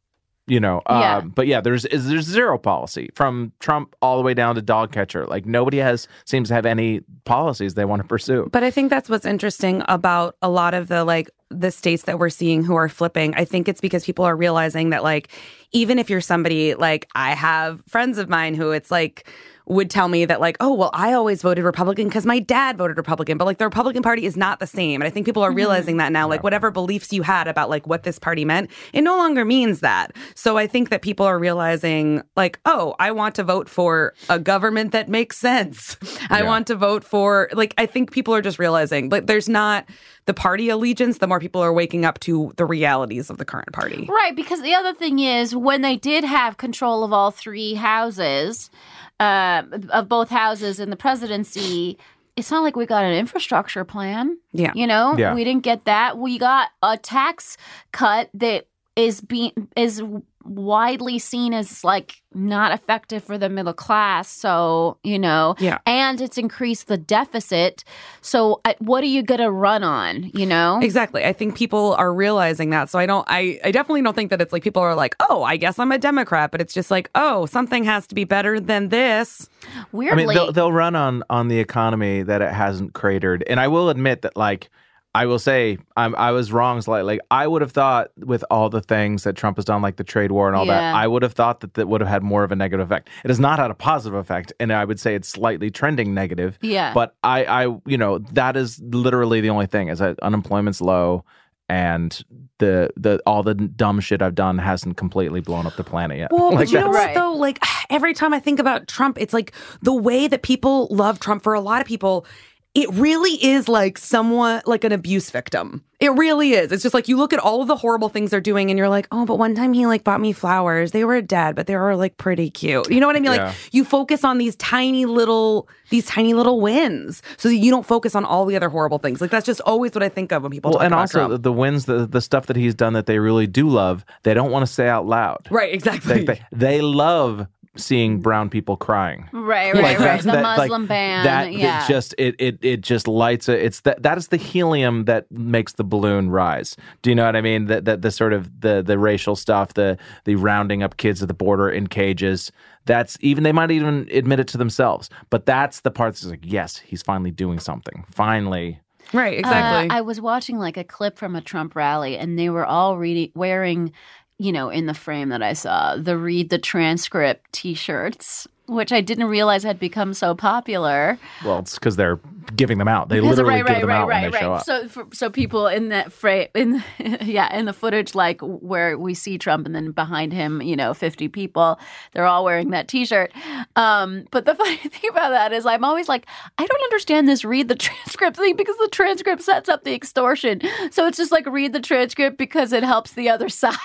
S4: You know,
S3: Yeah.
S4: um, but yeah, there's is there's zero policy from Trump all the way down to dog catcher. Like nobody has seems to have any policies they want to pursue.
S2: But I think that's what's interesting about a lot of the like the states that we're seeing who are flipping. I think it's because people are realizing that like even if you're somebody like I have friends of mine who it's like would tell me that like, oh well, I always voted Republican because my dad voted Republican, but like the Republican Party is not the same, and I think people are mm-hmm. realizing that now. Like whatever beliefs you had about like what this party meant, it no longer means that. So I think that people are realizing like, oh, I want to vote for a government that makes sense. I
S4: Yeah.
S2: want to vote for like I think people are just realizing like there's not the party allegiance. The more people are waking up to the realities of the current party.
S3: Right, because the other thing is when they did have control of all three houses, uh, of both houses in the presidency, it's not like we got an infrastructure plan.
S2: Yeah.
S3: You know,
S4: Yeah.
S3: we didn't get that. We got a tax cut that is being is widely seen as like not effective for the middle class. So, you know,
S2: Yeah.
S3: and it's increased the deficit. So, uh, what are you going to run on, you know?
S2: Exactly. I think people are realizing that. So I don't I, I definitely don't think that it's like people are like, "Oh, I guess I'm a Democrat," but it's just like, "Oh, something has to be better than this."
S4: I
S3: Weirdly,
S4: mean, they'll, they'll run on on the economy that it hasn't cratered, and I will admit that, like, I will say I'm, I was wrong slightly. Like, I would have thought with all the things that Trump has done, like the trade war and all that, I would have thought that that would have had more of a negative effect. It has not had a positive effect, and I would say it's slightly trending negative.
S3: Yeah.
S4: But I, I, you know, that is literally the only thing is that unemployment's low. And the the all the dumb shit I've done hasn't completely blown up the planet yet.
S2: Well,
S4: Like
S2: but you know
S4: that's-
S3: Right.
S2: what though? Like every time I think about Trump, it's like the way that people love Trump for a lot of people. It really is like somewhat like an abuse victim. It really is. It's just like you look at all of the horrible things they're doing and you're like, oh, but one time he like bought me flowers. They were dead, but they were like pretty cute. You know what I mean?
S4: Yeah.
S2: Like you focus on these tiny little, these tiny little wins so that you don't focus on all the other horrible things. Like that's just always what I think of when people
S4: well,
S2: talk
S4: and
S2: about
S4: also
S2: Trump.
S4: the wins, the the stuff that he's done that they really do love, they don't want to say out loud.
S2: Right, exactly.
S4: They, they, they love seeing brown people crying.
S3: Right, right,
S4: Like,
S3: right.
S4: that's-
S3: The
S4: that- like,
S3: Muslim ban.
S4: That
S3: yeah.
S4: it just it it it just lights it. It's that that is the helium that makes the balloon rise. Do you know what I mean? That that the sort of the the racial stuff, the the rounding up kids at the border in cages. That's even they might even admit it to themselves. But that's the part that's like, yes, he's finally doing something. Finally.
S2: right, exactly.
S3: Uh, I was watching like a clip from a Trump rally, and they were all reading, wearing, you know, in the frame that I saw, the "Read the Transcript" T-shirts, which I didn't realize had become so popular.
S4: Well, it's because they're giving them out. They
S3: Because-
S4: literally
S3: right,
S4: give
S3: right,
S4: them
S3: right,
S4: out
S3: right,
S4: when they
S3: right.
S4: show up.
S3: So, for, so people in that frame, in yeah, in the footage, like where we see Trump, and then behind him, you know, fifty people, they're all wearing that T-shirt. Um, but the funny thing about that is, I'm always like, I don't understand this. Read the transcript thing because the transcript sets up the extortion. So it's just like read the transcript because it helps the other side.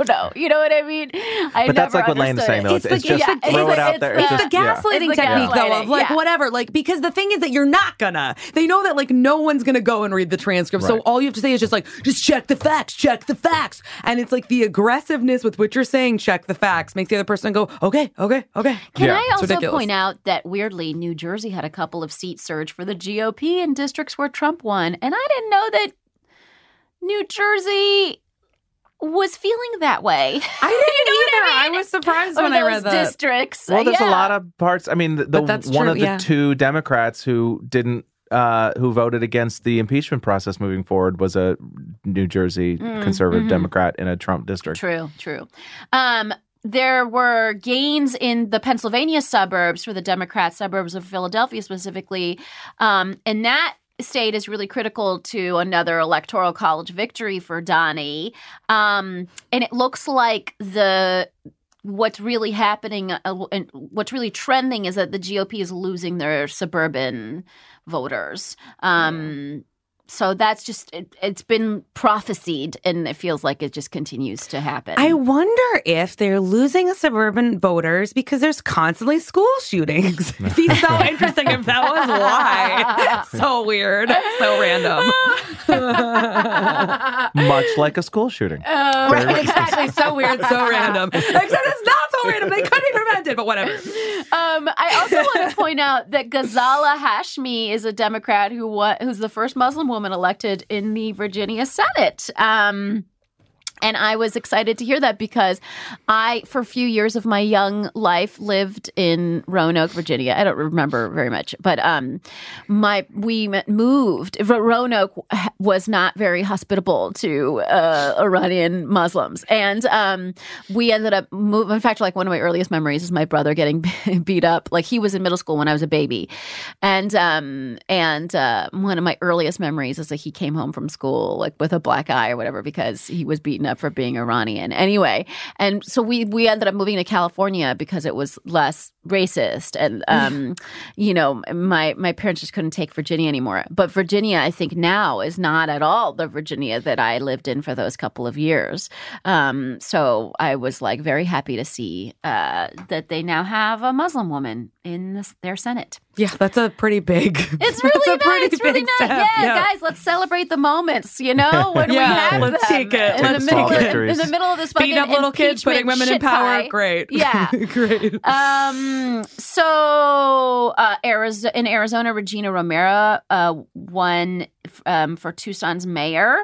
S3: I don't know. You know what I mean? I
S4: But that's
S3: never
S4: like what Lane's
S3: understood
S4: saying, though. It's, it's
S2: the-
S4: just
S3: yeah, it's
S4: throw
S3: the-
S4: it out there. It's
S2: It's
S4: just,
S2: the gaslighting
S3: It's the
S2: technique, though, of like
S3: yeah.
S2: whatever, like because the thing is that you're not gonna. They know that like no one's gonna go and read the transcript, so all you have to say is just like, just check the facts, check the facts, and it's like the aggressiveness with which you're saying check the facts makes the other person go, okay, okay, okay.
S3: Can
S4: Yeah,
S3: I
S2: it's
S3: also
S2: ridiculous.
S3: point out that weirdly, New Jersey had a couple of seat surge for the GOP in districts where Trump won, and I didn't know that New Jersey was feeling that way.
S2: I didn't
S3: You know what
S2: either.
S3: I
S2: I,
S3: mean?
S2: was surprised
S3: Or
S2: when I read that.
S3: districts.
S4: Well, there's
S3: yeah.
S4: a lot of parts. I mean, the, the
S2: that's
S4: one
S2: true,
S4: of the
S2: yeah.
S4: two Democrats who didn't, uh, who voted against the impeachment process moving forward was a New Jersey conservative Democrat in a Trump district.
S3: True, true. Um, there were gains in the Pennsylvania suburbs for the Democrat suburbs of Philadelphia specifically, um, and that state is really critical to another electoral college victory for Donnie. Um, and it looks like the what's really happening uh, and what's really trending is that the GOP is losing their suburban voters. Um, So that's just it, it's been prophesied, and it feels like it just continues to happen.
S2: I wonder if they're losing suburban voters because there's constantly school shootings. It'd be so interesting if that was why. so weird. So random.
S4: Much like a school shooting.
S3: Oh,
S2: right, exactly. So weird, so random. Except it's not so random. They could be prevented, but whatever.
S3: Um, I also want to point out that Ghazala Hashmi is a Democrat who wa- who's the first Muslim woman elected in the Virginia Senate. Um, and I was excited to hear that because I, for a few years of my young life, lived in Roanoke, Virginia. I don't remember very much, but um, my we moved. Roanoke was not very hospitable to uh, Iranian Muslims, and um, we ended up moving. In fact, like one of my earliest memories is my brother getting beat up. Like he was in middle school when I was a baby, and um, and uh, one of my earliest memories is that he came home from school like with a black eye or whatever because he was beaten up for being Iranian. Anyway, and so we we ended up moving to California because it was less racist, and um, you know, my my parents just couldn't take Virginia anymore. But Virginia, I think now is not at all the Virginia that I lived in for those couple of years. Um, so I was like very happy to see uh, that they now have a Muslim woman in this, their Senate.
S2: Yeah, that's a pretty big.
S3: It's really
S2: a pretty.
S3: It's really
S2: big
S3: nice.
S2: step.
S3: Yeah, guys, let's celebrate the moments. You know, when we
S2: Yeah,
S3: have
S2: let's
S3: them.
S2: take it.
S3: in
S2: Let's
S3: the middle
S4: take
S3: of,
S4: it.
S3: in, in the middle of this fucking
S2: Beating up little kids, putting
S3: impeachment
S2: women in
S3: shit
S2: power.
S3: pie.
S2: Great.
S3: Yeah.
S2: Great.
S3: Um. So, uh, Arizona, in Arizona, Regina Romero uh, won um, for Tucson's mayor,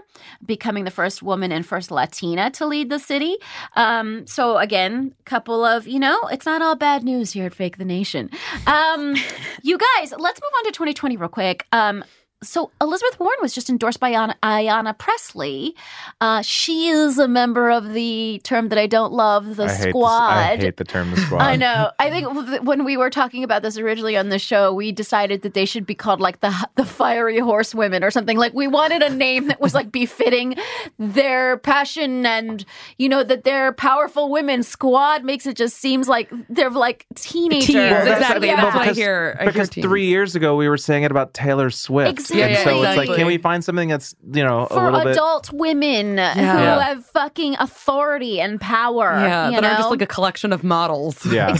S3: becoming the first woman and first Latina to lead the city. Um. So again, couple of you know, it's not all bad news here at Fake the Nation. Um. you guys, let's move on to 2020 real quick. Um. So Elizabeth Warren was just endorsed by Ayanna, Ayanna Presley. Uh, she is a member of the term that I don't love, the
S4: I hate
S3: squad.
S4: This, I hate the term the squad.
S3: I know. I think when we were talking about this originally on the show, we decided that they should be called like the the fiery horse women or something. Like we wanted a name that was like befitting their passion and you know that they're powerful women. Squad makes it just seems like they're like teenagers.
S2: Teens, exactly.
S3: Yeah.
S2: That's what I
S4: because,
S2: hear. I
S4: because
S2: teens.
S4: three years ago we were saying it about Taylor Swift.
S3: Exactly.
S2: Yeah,
S4: And
S2: yeah,
S4: so it's like, can we find something that's you know a
S3: For
S4: little bit?
S3: adult women who
S2: Yeah.
S3: have fucking authority and power.
S2: Yeah,
S3: you
S2: that are
S3: know?
S2: just like a collection of models.
S4: Yeah.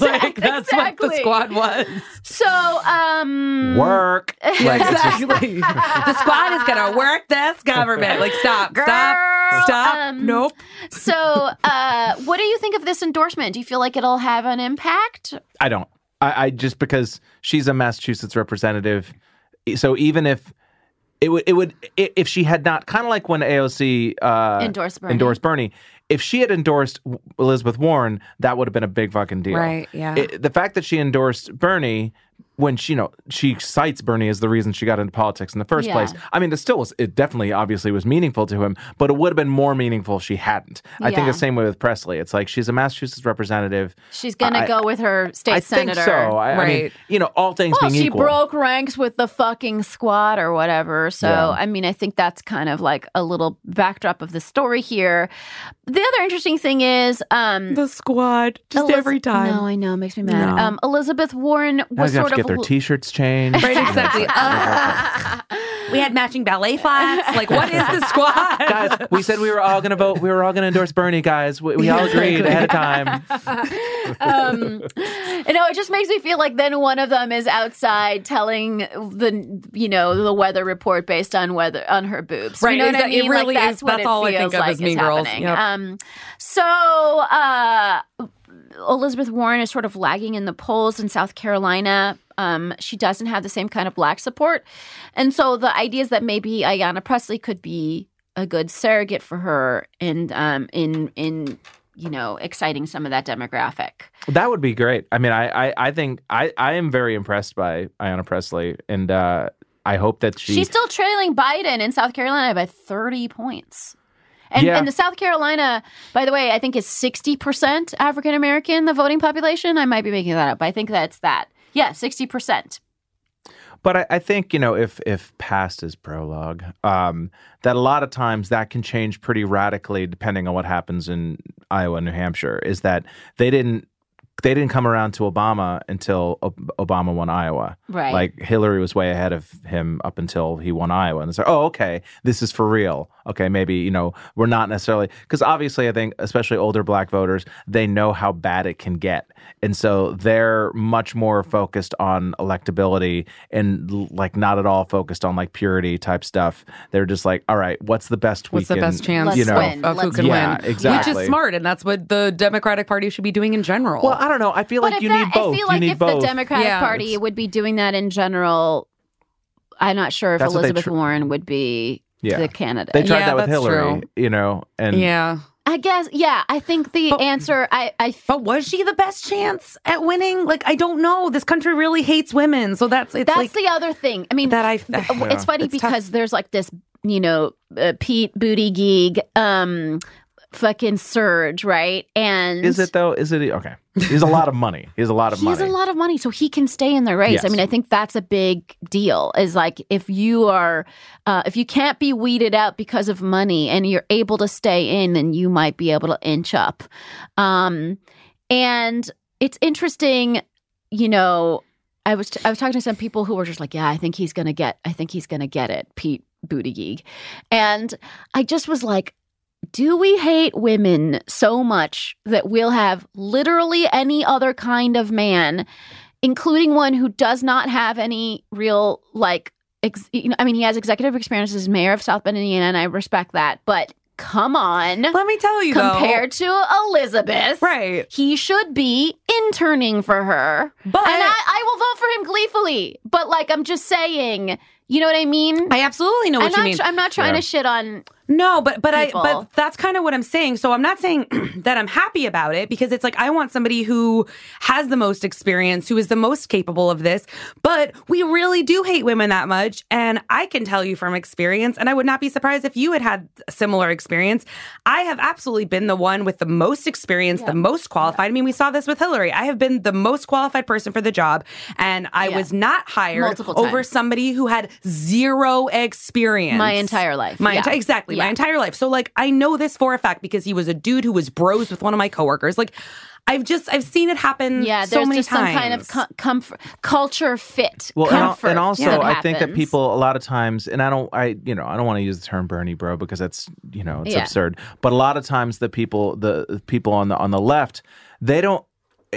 S2: like that's what the squad was.
S3: so um
S4: Work. Like, it's just-
S2: exactly. the squad is gonna work this government. Like stop,
S3: Girl,
S2: stop, stop.
S3: um,
S2: nope.
S3: So, uh, what do you think of this endorsement? Do you feel like it'll have an impact?
S4: I don't. I, I just because she's a Massachusetts representative. So even if it would, it would, if she had not, kind of like when AOC uh,
S3: Endorsed Bernie.
S4: endorsed Bernie. If she had endorsed Elizabeth Warren, that would have been a big fucking deal.
S2: Right, yeah.
S4: It- the fact that she endorsed Bernie when she, you know, she cites Bernie as the reason she got into politics in the first
S3: Yeah.
S4: place. I mean, it still was, it definitely obviously was meaningful to him, but it would have been more meaningful if she hadn't. I think the same way with Presley. It's like she's a Massachusetts representative.
S3: She's gonna
S4: I-
S3: go with her state
S4: I
S3: senator.
S4: think so. I, I mean,
S2: Right.
S4: you know, all things
S3: Well,
S4: being
S3: she
S4: equal.
S3: broke ranks with the fucking squad or whatever. So,
S4: Yeah.
S3: I mean, I think that's kind of like a little backdrop of the story here. The other interesting thing is, um,
S2: The squad, just
S3: Eliz-
S2: every time.
S3: No, I know, it makes me mad.
S2: No.
S3: Um, Elizabeth Warren was sort of
S4: get their
S3: l-
S4: T-shirts changed.
S2: Right, exactly. Uh, we had matching ballet flats. Like, what is the squad?
S4: guys, we said we were all going to vote. We were all going to endorse Bernie, guys. We, we all agreed ahead of time.
S3: um, you know, it just makes me feel like then one of them is outside telling the you know the weather report based on weather on her boobs.
S2: Right,
S3: you know what I
S2: exactly. It
S3: mean?
S2: really
S3: like that's
S2: is-
S3: what
S2: that's
S3: it
S2: all I
S3: feels
S2: think of
S3: like
S2: as Mean
S3: is
S2: Girls.
S3: happening.
S2: Yep.
S3: Um, so. Uh, Elizabeth Warren is sort of lagging in the polls in South Carolina. Um, she doesn't have the same kind of black support. And so the idea is that maybe Ayanna Presley could be a good surrogate for her and um, in in you know exciting some of that demographic.
S4: That would be great. I mean, I, I, I think I, I am very impressed by Ayanna Presley, and uh, I hope that she.
S3: She's still trailing Biden in South Carolina by 30 points. And,
S4: Yeah.
S3: and the South Carolina, by the way, I think is 60% African American, the voting population. I might be making that up. But I think that's that. Yeah, 60%.
S4: But I, I think you know if if past is prologue, um, that a lot of times that can change pretty radically depending on what happens in Iowa and New Hampshire. Is that they didn't they didn't come around to Obama until Ob- Obama won Iowa.
S3: Right.
S4: Like Hillary was way ahead of him up until he won Iowa, and it's like, oh, okay, this is for real. Okay, maybe you know we're not necessarily because obviously I think especially older Black voters they know how bad it can get, and so they're much more focused on electability and like not at all focused on like purity type stuff. They're just like, all right, what's the best?
S2: What's
S4: we
S2: the
S4: can,
S2: best chance
S4: You know,
S3: win.
S2: of who
S3: Let's
S2: can
S4: Yeah,
S2: win? Which is smart, and that's what the Democratic Party should be doing in general.
S4: Well, I don't know. I feel
S3: But
S4: like
S3: if
S4: you
S3: that,
S4: need both.
S3: I feel like if
S4: both.
S3: the Democratic
S2: Yeah,
S3: Party
S2: it's-
S3: would be doing that in general, I'm not sure if
S4: That's what they
S3: Elizabeth
S4: tr-
S3: Warren would be
S4: Yeah.
S3: the candidate.
S4: They tried
S2: Yeah,
S4: that with Hillary,
S2: true.
S4: you know, and
S2: Yeah.
S3: I guess, yeah. I think the
S2: But-
S3: answer, I, I,
S2: But was she the best chance at winning? Like, I don't know. This country really hates women, so that's it's
S3: that's
S2: like
S3: the other thing. I mean,
S2: that. I
S3: it's funny
S2: It's tough.
S3: because there's like this, you know, uh, Pete Buttigieg, um, fucking surge, right? And
S4: is it though? Is it okay? He's a lot of money. He's a lot of
S3: he
S4: money.
S3: He's a lot of money, so he can stay in the race. I mean, I think that's a big deal. Is like if you are, uh, if you can't be weeded out because of money, and you're able to stay in, then you might be able to inch up. Um, and it's interesting, you know. I was I was talking to some people who were just like, yeah, I think he's gonna get, I think he's gonna get it, Pete Buttigieg, and I just was like, do we hate women so much that we'll have literally any other kind of man, including one who does not have any real like? Ex- you know, I mean, he has executive experience as mayor of South Bend, Indiana, and I respect that. But come on,
S2: Let me tell you, though.
S3: compared to Elizabeth,
S2: right?
S3: he should be interning for her.
S2: But
S3: and I, I will vote for him gleefully. But like, I'm just saying, you know what I mean?
S2: I absolutely know
S3: I'm
S2: what you
S3: not,
S2: mean.
S3: I'm not trying
S4: Yeah.
S3: to shit on.
S2: No, but but
S3: people.
S2: I but that's kind of what I'm saying. So I'm not saying that I'm happy about it because it's like I want somebody who has the most experience, who is the most capable of this. But we really do hate women that much, and I can tell you from experience, and I would not be surprised if you had had a similar experience. I have absolutely been the one with the most experience, the most qualified. I mean, we saw this with Hillary. I have been the most qualified person for the job, and I
S3: Yeah.
S2: was not hired over somebody who had zero experience
S3: My entire life.
S2: my
S3: Yeah.
S2: enti- exactly my entire life. So like I know this for a fact because he was a dude who was bros with one of my coworkers. Like I've just I've seen it happen.
S3: Yeah,
S2: so
S3: there's
S2: many
S3: just some kind of
S2: times.
S3: co- comfort, culture fit.
S4: Well, and, al-
S3: comfort
S4: and also,
S3: that
S4: I think that people a lot of times, and I don't, I you know, I don't want to use the term Bernie bro because that's you know it's
S3: Yeah.
S4: absurd. But a lot of times, the people, the the people on the on the left, they don't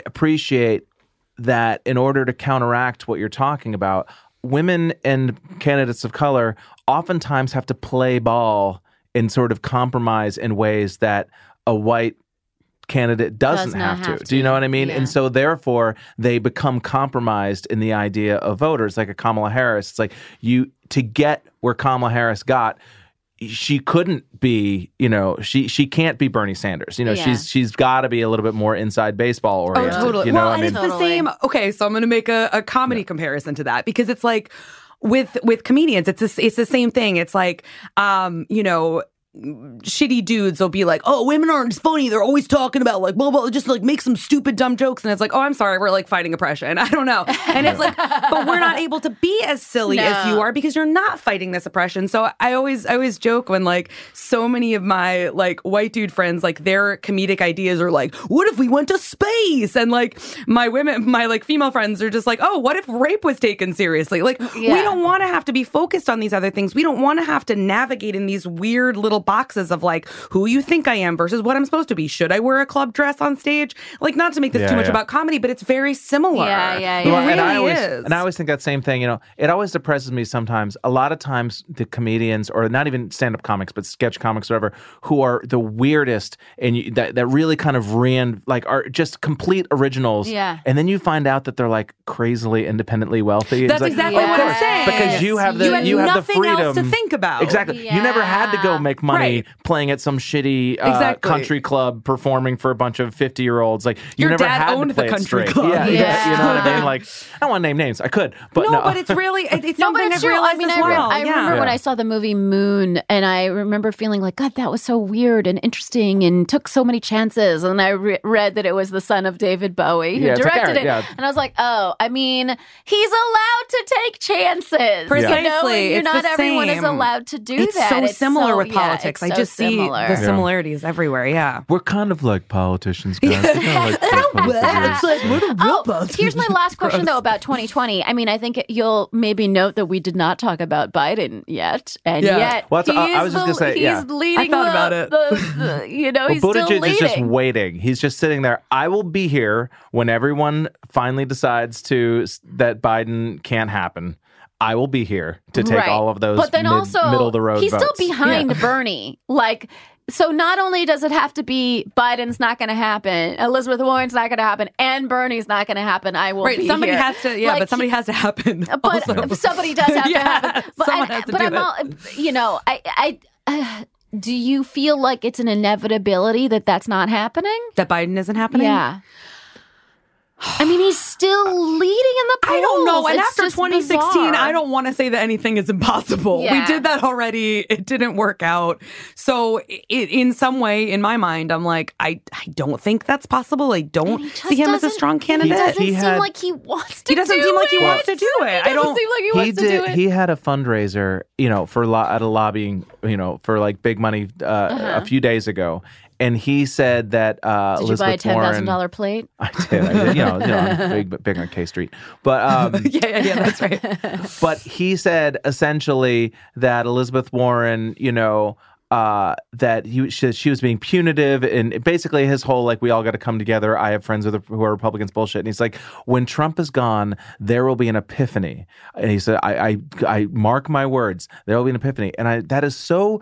S4: appreciate that in order to counteract what you're talking about, women and candidates of color oftentimes have to play ball and sort of compromise in ways that a white candidate doesn't
S3: Does
S4: have, to.
S3: have
S4: Do you know what I mean?
S3: Yeah.
S4: And so therefore they become compromised in the idea of voters like a Kamala Harris. It's like you to get where Kamala Harris got she couldn't be, you know, she she can't be Bernie Sanders. You know,
S3: Yeah.
S4: she's she's got to be a little bit more inside baseball
S2: Oh,
S4: oriented.
S2: totally.
S4: You know,
S2: well,
S4: I mean,
S2: it's the same. Okay, so I'm going to make a, a comedy comparison to that because it's like with with comedians, it's the- it's the same thing. It's like, um, you know. Shitty dudes will be like, "Oh, women aren't funny. They're always talking about like, blah blah, just like make some stupid dumb jokes." And it's like, "Oh, I'm sorry, we're like fighting oppression." I don't know. And it's like, but we're not able to be as silly as you are because you're not fighting this oppression. So I always I always joke when like so many of my like white dude friends like their comedic ideas are like, "What if we went to space?" And like my women my like female friends are just like, "Oh, what if rape was taken seriously?" Like we don't want to have to be focused on these other things. We don't want to have to navigate in these weird little boxes of like who you think I am versus what I'm supposed to be. Should I wear a club dress on stage? Like not to make this
S4: Yeah,
S2: too much
S4: yeah.
S2: about comedy, but it's very similar.
S3: Yeah, yeah, yeah.
S4: Well,
S2: really
S4: and I always
S2: is.
S4: and I always think that same thing. You know, it always depresses me sometimes. A lot of times, the comedians, or not even stand-up comics, but sketch comics, or whatever, who are the weirdest and you, that that really kind of ran like are just complete originals.
S3: Yeah.
S4: and then you find out that they're like crazily independently wealthy.
S2: That's
S4: It's like,
S2: exactly
S4: of
S2: what I'm saying.
S4: Because you have the
S2: You had
S4: have
S2: nothing
S4: the
S2: else
S4: freedom
S2: to think about.
S4: Exactly. You never had to go make money
S2: Right.
S4: playing at some shitty uh,
S2: Exactly.
S4: country club performing for a bunch of fifty-year-olds. Like you
S2: Your
S4: never
S2: dad
S4: had
S2: owned
S4: to
S2: the
S4: play it
S2: country
S4: straight.
S2: club.
S4: Yeah, yeah.
S3: Yeah.
S4: You know what I mean? Like I don't want to name names. I could, but
S2: no,
S4: no.
S2: but it's really it- it's
S3: No,
S2: something
S3: but it's
S2: I've
S3: true. I mean,
S2: as
S3: I, re- I
S2: yeah.
S3: remember when I saw the movie Moon, and I remember feeling like, God, that was so weird and interesting, and took so many chances. And I re- read that it was the son of David Bowie who
S4: Yeah, like
S3: directed it,
S4: yeah.
S3: and I was like, Oh, I mean, he's allowed to take chances. You know? And you're
S2: It's
S3: not
S2: the
S3: everyone is allowed to do
S2: it's
S3: that.
S2: so it's similar
S3: so-
S2: with
S3: yeah,
S2: politics.
S3: it's
S2: I
S3: so
S2: just
S3: similar.
S2: see the similarities everywhere. Yeah.
S4: We're kind of like politicians, guys. We're kind of like politicians.
S2: like what a
S3: Oh, here's my last question though about 2020. I mean, I think you'll maybe note that we did not talk about Biden yet, and
S2: Yeah.
S3: yet
S4: Well, that's- I- I
S3: he's
S4: was just gonna say,
S3: he's
S4: yeah.
S3: leading.
S2: I thought
S3: the,
S2: about it.
S3: the- the- you know,
S4: Well,
S3: he's still
S4: Buttigieg
S3: leading.
S4: is just waiting. He's just sitting there. I will be here when everyone finally decides to that Biden can't happen. I will be here to take
S3: Right.
S4: all of those
S3: But then
S4: mid-
S3: also,
S4: middle of the road
S3: he's
S4: votes.
S3: still behind Bernie. Like so not only does it have to be Biden's not going to happen, Elizabeth Warren's not going to happen, and Bernie's not going to happen, I will
S2: Right.
S3: be
S2: Somebody
S3: here.
S2: has to, yeah,
S3: Like,
S2: but somebody has to happen.
S3: but
S2: also.
S3: somebody does have to happen. But,
S2: someone
S3: I,
S2: has to
S3: but
S2: do
S3: I'm
S2: it.
S3: all, you know, I, I, uh, do you feel like it's an inevitability that that's not happening?
S2: that Biden isn't happening.
S3: Yeah. I mean, he's still leading in the polls.
S2: I don't know. And
S3: It's
S2: after 2016,
S3: bizarre.
S2: I don't want to say that anything is impossible. We did that already. It didn't work out. So, i in some way, in my mind, I'm like, I, I don't think that's possible. I don't see him as a
S3: doesn't-
S2: strong
S3: He
S2: candidate.
S3: doesn't
S4: He
S3: seem like he wants to.
S2: He doesn't
S3: do
S2: seem like he wants to do it.
S3: He
S2: I don't-
S3: seem like he,
S4: he
S3: wants to do
S4: did.
S3: it.
S4: He had a fundraiser, you know, for lo- at a lobbying, you know, for like big money uh, a few days ago, and he said that uh.
S3: Did you buy a
S4: Elizabeth
S3: ten
S4: Warren.
S3: thousand dollar plate?
S4: I did. I did. You know, you know, I'm big, big on K Street, but um,
S2: yeah, yeah, yeah, that's right.
S4: but he said essentially that Elizabeth Warren, you know, uh, that he, she, she was being punitive, and basically his whole like we all got to come together. I have friends with who are Republicans bullshit, and he's like, when Trump is gone, there will be an epiphany, and he said, I, I, I mark my words, there will be an epiphany, and I that is so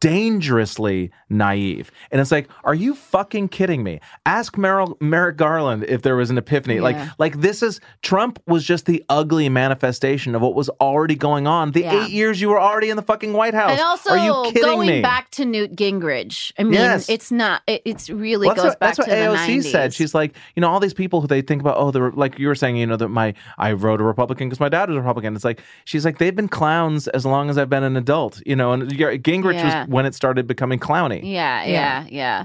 S4: dangerously naive. And it's like, are you fucking kidding me? Ask Merrill, Merrick Garland if there was an epiphany. Like,
S3: Yeah.
S4: like this is Trump was just the ugly manifestation of what was already going on. The
S3: Yeah.
S4: eight years you were already in the fucking White House.
S3: And also,
S4: are you kidding
S3: going
S4: me?
S3: back to Newt Gingrich. I mean,
S4: Yes.
S3: it's not. It, it's really
S4: Well,
S3: goes
S4: what,
S3: back
S4: that's what
S3: to
S4: AOC
S3: 90s.
S4: said. She's like, you know, all these people who they think about, oh, they're like you were saying, you know, that my I wrote a Republican because my dad was a Republican. It's like she's like they've been clowns as long as I've been an adult, you know. And yeah, Gingrich
S3: Yeah.
S4: was when it started becoming clowny.
S3: Yeah, yeah, yeah.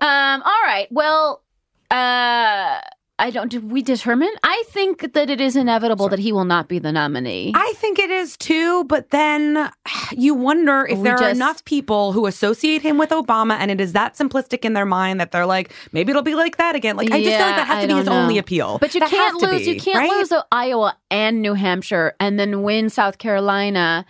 S3: Um, all right. Well, uh, I don't. Did we determine? I think that it is inevitable that he will not be the nominee.
S2: I think it is too, but then you wonder if
S3: We
S2: there are enough people who associate him with Obama and it is that simplistic in their mind that they're like, maybe it'll be like that again. Like, I just feel like that has
S3: I
S2: to be his
S3: know.
S2: only appeal.
S3: But you
S2: That
S3: can't lose.
S2: be,
S3: you can't
S2: right?
S3: lose Iowa and New Hampshire, and then win South Carolina.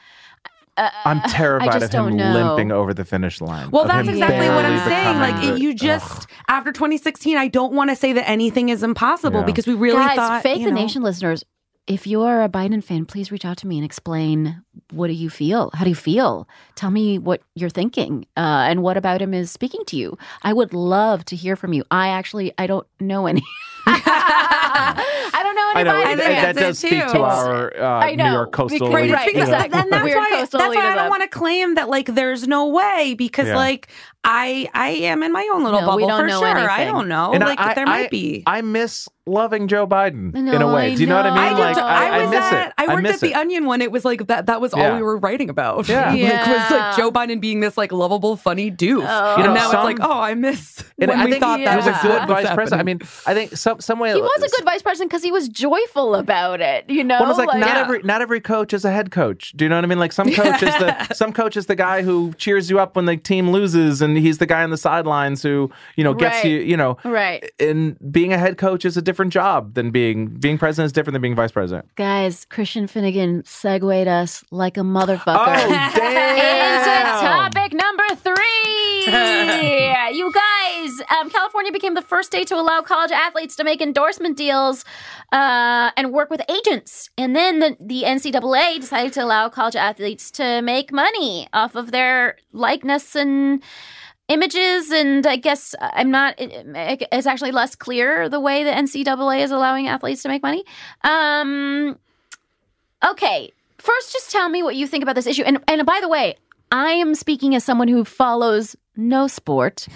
S4: I'm terrified
S3: just
S4: of him limping over the finish line.
S2: Well, that's exactly what I'm saying. Like, it, you just, after 2016, I don't want to say that anything is impossible
S4: Yeah.
S2: because we really
S3: Guys,
S2: thought.
S3: Fake
S2: you
S3: the Nation listeners, if you are a Biden fan, please reach out to me and explain what do you feel? How do you feel? Tell me what you're thinking uh, and what about him is speaking to you. I would love to hear from you. I actually, I don't know any. I don't know
S4: I know
S3: anybody.
S4: that,
S2: think
S4: that
S2: that's
S4: does
S2: it,
S4: speak
S2: too.
S4: to our uh,
S3: I know,
S4: New York coastal.
S3: because-
S4: elite,
S3: right,
S4: you know.
S3: exactly.
S2: And that's why, that's why I don't want to claim that like there's no way because
S4: Yeah.
S2: like I I am in my own little
S3: No, we
S2: bubble
S3: don't
S2: for
S3: know
S2: sure. I don't know.
S4: And
S2: like
S4: I,
S2: there
S4: I-
S2: might be.
S4: I miss loving Joe Biden in a way. Do you know what I mean?
S2: I,
S4: like
S2: too.
S4: I,
S2: I
S4: miss
S2: at,
S4: it.
S2: I worked
S4: miss
S2: at the
S4: it.
S2: Onion when it was like that. That was all we were writing about.
S4: Yeah.
S2: like was like Joe Biden being this like lovable, funny doof.
S3: Oh.
S4: You know,
S2: now
S4: some-
S2: it's like, oh, I miss
S4: And
S2: when
S4: I
S2: we
S4: think
S2: thought
S4: he
S2: that
S4: was a good vice president. I mean, I think some some way
S3: He was a good vice president because he was joyful about it. You know,
S4: Well, it's like, not
S3: yeah.
S4: every not every coach is a head coach. Do you know what I mean? Like some coach is the some coach is the guy who cheers you up when the team loses, and he's the guy on the sidelines who you know gets
S3: Right.
S4: you. You know,
S3: Right.
S4: And being a head coach is a different job than being being president is different than being vice president.
S3: Guys, Christian Finnegan segued us like a motherfucker.
S4: Oh damn!
S3: Into topic number three. you guys, um, California became the first state to allow college athletes to make endorsement deals uh, and work with agents. And then the, the NCAA decided to allow college athletes to make money off of their likeness and images. And I guess I'm not, it's actually less clear the way the NCAA is allowing athletes to make money. Um, Okay, first, just tell me what you think about this issue. And and by the way, I am speaking as someone who follows no sport.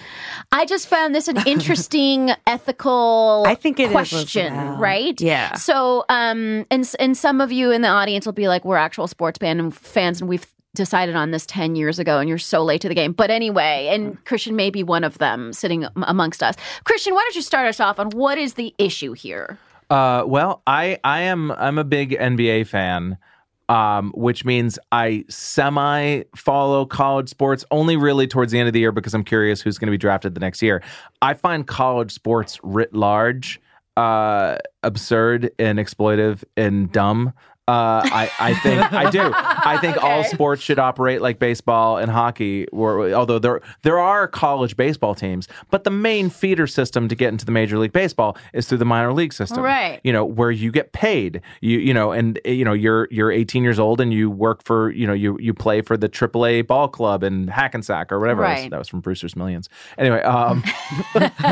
S3: I just found this an interesting ethical
S2: I think it
S3: question,
S2: well.
S3: right?
S2: Yeah.
S3: So, um, and and some of you in the audience will be like, "We're actual sports band fans, and we've." Decided on this 10 years ago, and you're so late to the game. But anyway, and Christian may be one of them sitting amongst us. Christian, why don't you start us off on what is the issue here?
S4: Uh, well, I I am I'm a big NBA fan, um, which means I semi follow college sports only really towards the end of the year because I'm curious who's going to be drafted the next year. I find college sports writ large uh, absurd and exploitive and dumb. Uh, I, I think I do. I think all sports should operate like baseball and hockey. Or, although there there are college baseball teams, but the main feeder system to get into the Major League Baseball is through the minor league system,
S3: Right.
S4: You know where you get paid. You you know, and you know you're you're 18 years old and you work for you know you you play for the AAA ball club in Hackensack or whatever.
S3: Right.
S4: That was from Brewster's Millions. Anyway, um,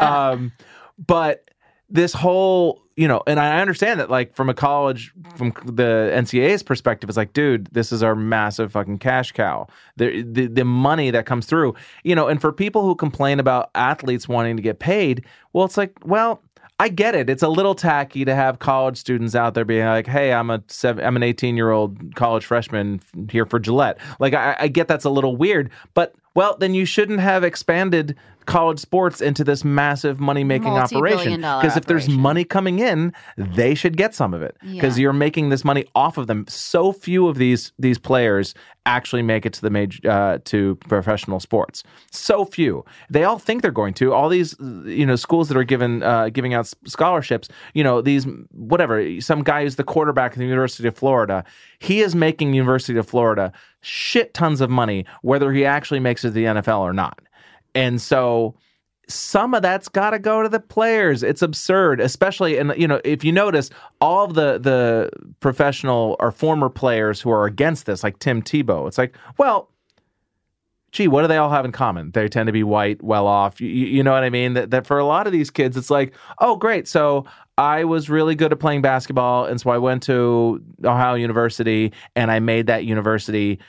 S4: um, but this whole you know and i understand that like from a college from the ncaa's perspective it's like dude this is our massive fucking cash cow the, the the money that comes through you know and for people who complain about athletes wanting to get paid well it's like well I get it. It's a little tacky to have college students out there being like, "Hey, I'm a seven, I'm an 18 year old college freshman here for Gillette." Like, I, I get that's a little weird, but well, then you shouldn't have expanded college sports into this massive money making operation. Because if there's money coming in, they should get some of it. Because
S3: Yeah.
S4: you're making this money off of them. So few of these these players actually make it to the major uh, to professional sports. So few. They all think they're going to. All these you know schools that are given uh, giving out scholarships. You know these whatever. Some guy who's the quarterback at the University of Florida. He is making University of Florida shit tons of money, whether he actually makes it to the NFL or not. And so some of that's got to go to the players. It's absurd, especially and you know if you notice all of the the professional or former players who are against this, like Tim Tebow. It's like, well, gee, what do they all have in common? They tend to be white, well off. You, you know what I mean? That, that for a lot of these kids, it's like, oh, great. So I was really good at playing basketball. And so I went to Ohio University and I made that university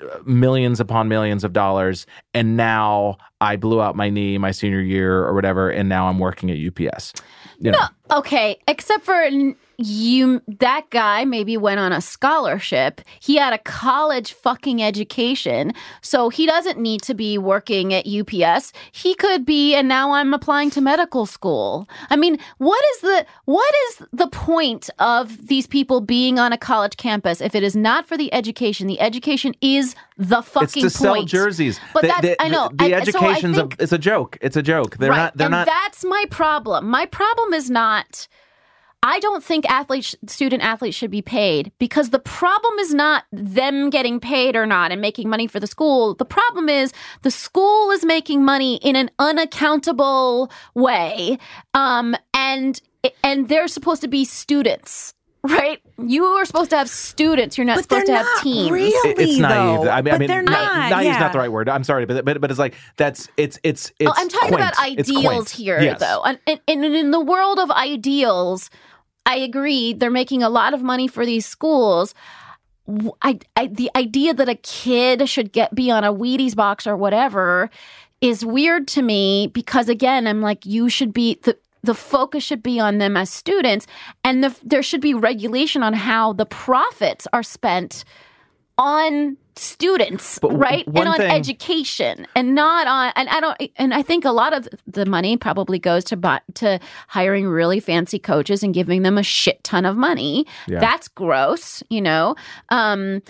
S4: uh, millions upon millions of dollars. And now I blew out my knee my senior year or whatever. And now I'm working at UPS. You know,
S3: Okay, except for you, that guy maybe went on a scholarship. He had a college fucking education, so he doesn't need to be working at UPS. He could be, and now I'm applying to medical school. I mean, what is the what is the point of these people being on a college campus if it is not for the education? The education is the fucking it's
S4: to sell
S3: point.
S4: jerseys.
S3: But
S4: The-
S3: that's
S4: the,
S3: I know.
S4: The, the
S3: I- so
S4: education's
S3: think-
S4: a, it's a joke. It's a joke. They're
S3: right.
S4: not. They're
S3: and
S4: not.
S3: That's my problem. My problem is not. I don't think athletes, student athletes, should be paid because the problem is not them getting paid or not and making money for the school. The problem is the school is making money in an unaccountable way, um, and and they're supposed to be students. Right, you are supposed to have students. You're not
S2: But
S3: supposed to
S2: they're
S3: have teams.
S2: really,
S4: It- it's naive.
S2: though.
S4: I mean, I mean,
S2: they're
S4: na-
S2: not.
S4: naive is not the right word. I'm sorry, but but but it's like that's it's it's it's.
S3: Oh, I'm talking
S4: quaint.
S3: about ideals here,
S4: Yes.
S3: though. And, and, and in the world of ideals, I agree. They're making a lot of money for these schools. I, I, the idea that a kid should get be on a Wheaties box or whatever is weird to me because again, I'm like, you should be the the focus should be on them as students, and the, there should be regulation on how the profits are spent on students,
S4: But
S3: right? and on
S4: thing-
S3: education and not on and I don't and I think a lot of the money probably goes to bu- to hiring really fancy coaches and giving them a shit ton of money.
S4: Yeah.
S3: That's gross, you know. Um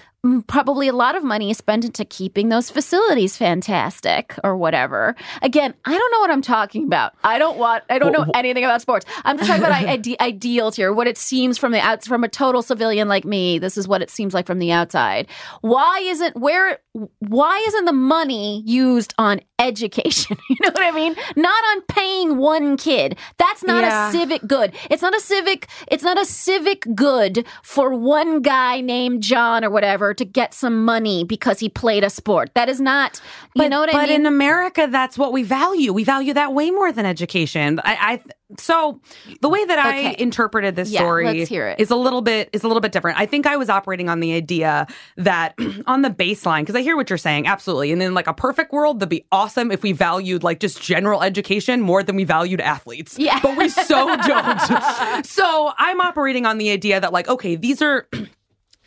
S3: probably a lot of money is spent into keeping those facilities fantastic or whatever. Again, I don't know what I'm talking about. I don't want I don't know anything about sports. I'm just talking about I- ide- ideals here. What it seems from the out from a total civilian like me, this is what it seems like from the outside. Why isn't where why isn't the money used on education? You know what I mean? Not on paying one kid. That's not
S2: Yeah.
S3: a civic good. It's not a civic it's not a civic good for one guy named John or whatever to get some money because he played a sport. That is not you
S2: But,
S3: know what I mean?
S2: But in America, that's what we value. We value that way more than education. I, I so the way that I interpreted this
S3: Yeah,
S2: story
S3: let's hear it.
S2: is a little bit is a little bit different. I think I was operating on the idea that on the baseline, because I hear what you're saying, absolutely. And in like a perfect world, that'd be awesome if we valued like just general education more than we valued athletes.
S3: Yeah.
S2: but we so don't. so I'm operating on the idea that like, okay, these are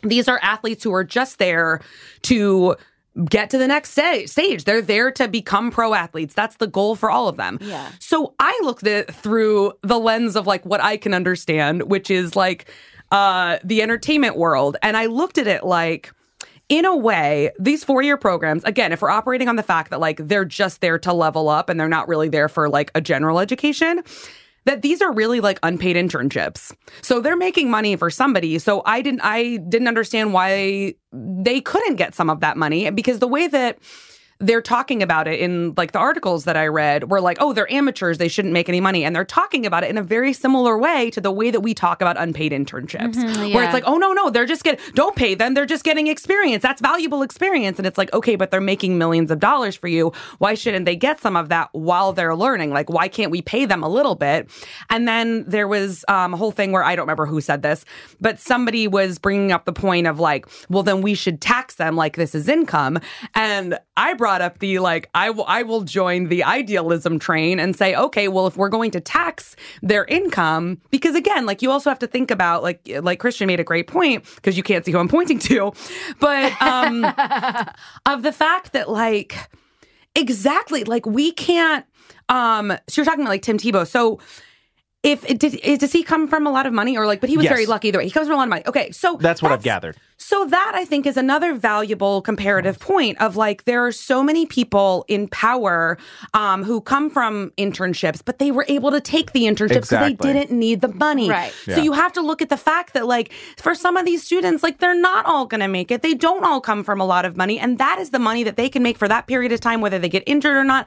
S2: these are athletes who are just there to get to the next stage. They're there to become pro athletes. That's the goal for all of them.
S3: Yeah.
S2: So I looked at it through the lens of like what I can understand, which is like uh the entertainment world. And I looked at it like in a way, these four year programs, again, if we're operating on the fact that like they're just there to level up and they're not really there for like a general education, that these are really like unpaid internships. So they're making money for somebody. So I didn't I didn't understand why they couldn't get some of that money because the way that they're talking about it in like the articles that I read were like, oh, they're amateurs, they shouldn't make any money. And they're talking about it in a very similar way to the way that we talk about unpaid internships. Where
S3: yeah.
S2: it's like, oh no, no, they're just getting don't pay them, they're just getting experience. That's valuable experience. And it's like, okay, but they're making millions of dollars for you. Why shouldn't they get some of that while they're learning? Like, why can't we pay them a little bit? And then there was um, a whole thing where I don't remember who said this, but somebody was bringing up the point of like, well, then we should tax them like this is income. And I brought up the like, I will, I will join the idealism train and say, okay, well, if we're going to tax their income, because again, like you also have to think about like, like Christian made a great point because you can't see who I'm pointing to, but um, of the fact that like, exactly, like we can't. Um, so you're talking about like Tim Tebow. So if it did, is, does he come from a lot of money or like? But he was
S4: Yes.
S2: very lucky either way. He comes from a lot of money. Okay, so
S4: That's what I've gathered.
S2: so that I think is another valuable comparative point of like there are so many people in power um, who come from internships, but they were able to take the internships because
S4: Exactly.
S2: they didn't need the money.
S3: Right.
S2: So you have to look at the fact that like for some of these students, like they're not all going to make it. They don't all come from a lot of money, and that is the money that they can make for that period of time, whether they get injured or not.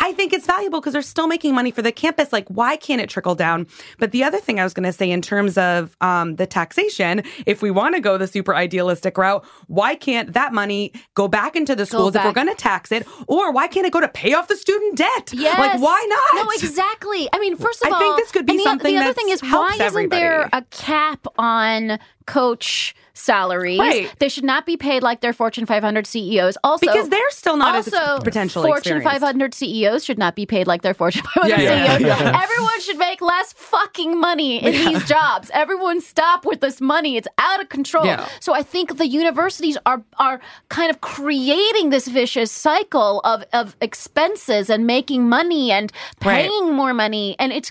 S2: I think it's valuable because they're still making money for the campus. Like, why can't it trickle down? But the other thing I was going to say in terms of um, the taxation, if we want to go the super idealistic route, why can't that money go back into the schools if we're going to tax it? Or why can't it go to pay off the student debt?
S3: Yes.
S2: Like, why not?
S3: No, exactly. I mean, first of
S2: I
S3: all, I
S2: think this could be
S3: and the,
S2: something
S3: The other thing is, why isn't there a cap on coach salaries?
S2: Right.
S3: They should not be paid like their Fortune 500 CEOs. Also,
S2: Because they're still not as
S3: also,
S2: ex- potentially
S3: Fortune
S2: experienced.
S3: 500 CEOs should not be paid like their Fortune 500
S2: Yeah, yeah,
S3: CEOs.
S2: yeah.
S3: Everyone should make less fucking money in these jobs. Everyone stop with this money. It's out of control. So I think the universities are are kind of creating this vicious cycle of of expenses and making money and
S2: Right.
S3: paying more money and it's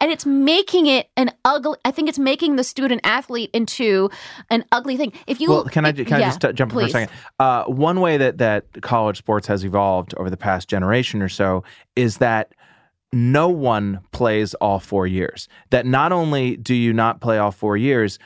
S3: and it's making it an ugly I think it's making the student athlete into an ugly thing. If you
S4: Well, can I can I just jump in for a second? Uh, one way that that college sports has evolved over the past generation or so is that no one plays all four years. That not only do you not play all four years,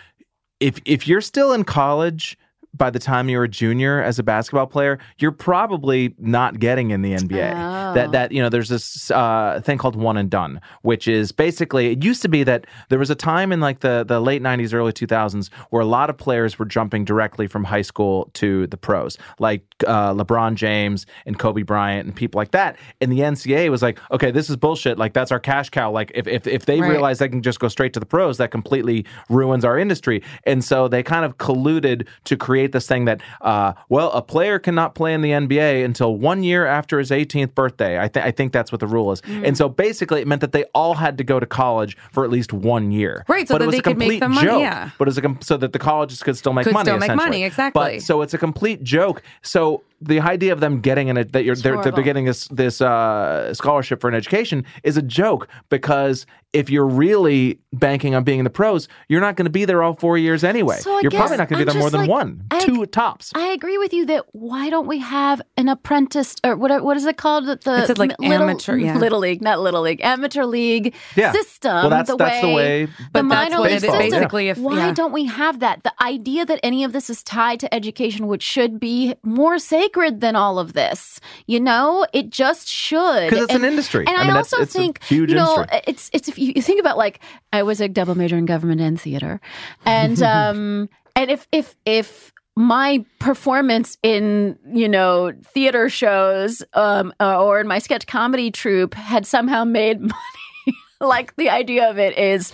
S4: if if you're still in college by the time you're a junior as a basketball player, you're probably not getting in the NBA.
S3: Oh.
S4: That that you know, there's this uh, thing called one and done, which is basically it used to be that there was a time in like the the late '90s, early 2000s where a lot of players were jumping directly from high school to the pros, like uh, LeBron James and Kobe Bryant and people like that. And the NCAA was like, okay, this is bullshit. Like that's our cash cow. Like if if if they
S2: Right.
S4: realize they can just go straight to the pros, that completely ruins our industry. And so they kind of colluded to create this thing that, uh, well, a player cannot play in the NBA until one year after his 18th birthday. I, th- I think that's what the rule is.
S2: Mm.
S4: And so basically, it meant that they all had to go to college for at least one year.
S2: Right, so
S4: but
S2: that
S4: it was
S2: they
S4: a
S2: could make the money,
S4: joke.
S2: yeah.
S4: But it was a com- so that the colleges could still make
S2: Could
S4: money.
S2: still make money, exactly.
S4: But so it's a complete joke. So the idea of them getting in a that you're they're, that they're getting this this uh, scholarship for an education is a joke because if you're really banking on being in the pros, you're not going to be there all four years anyway.
S3: So
S4: you're probably not going to be there more than
S3: like-
S4: one,
S3: I-
S4: two tops.
S3: I agree with you that why don't we have an apprentice or what what is it called the
S2: It said, like,
S3: little,
S2: amateur, yeah.
S3: little league not little league amateur league
S4: Yeah.
S3: system
S4: Well, that's-
S3: the
S4: that's the way-
S3: the
S2: But that's
S3: minor
S2: what
S3: league system
S2: Basically, if-
S3: why
S2: yeah.
S3: don't we have that the idea that any of this is tied to education which should be more sacred than all of this you know it just should
S4: 'Cause it's an industry.
S3: and
S4: I mean,
S3: also
S4: it's
S3: think
S4: huge
S3: you know
S4: industry.
S3: it's it's if you you think about like I was a double major in government and theater, and um and if if if my performance in you know theater shows um or in my sketch comedy troupe had somehow made money like the idea of it is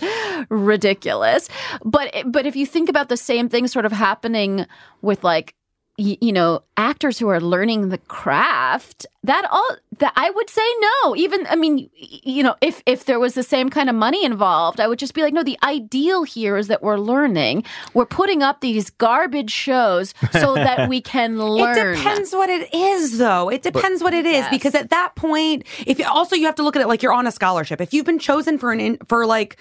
S3: ridiculous but but if you think about the same thing sort of happening with like you know actors who are learning the craft that all that i would say no even i mean you know if if there was the same kind of money involved i would just be like no the ideal here is that we're learning we're putting up these garbage shows so that we can learn
S2: It depends what it is, though. It depends what it is
S3: Yes.
S2: because at that point, if also you have to look at it like you're on a scholarship. If you've been chosen for an in, for like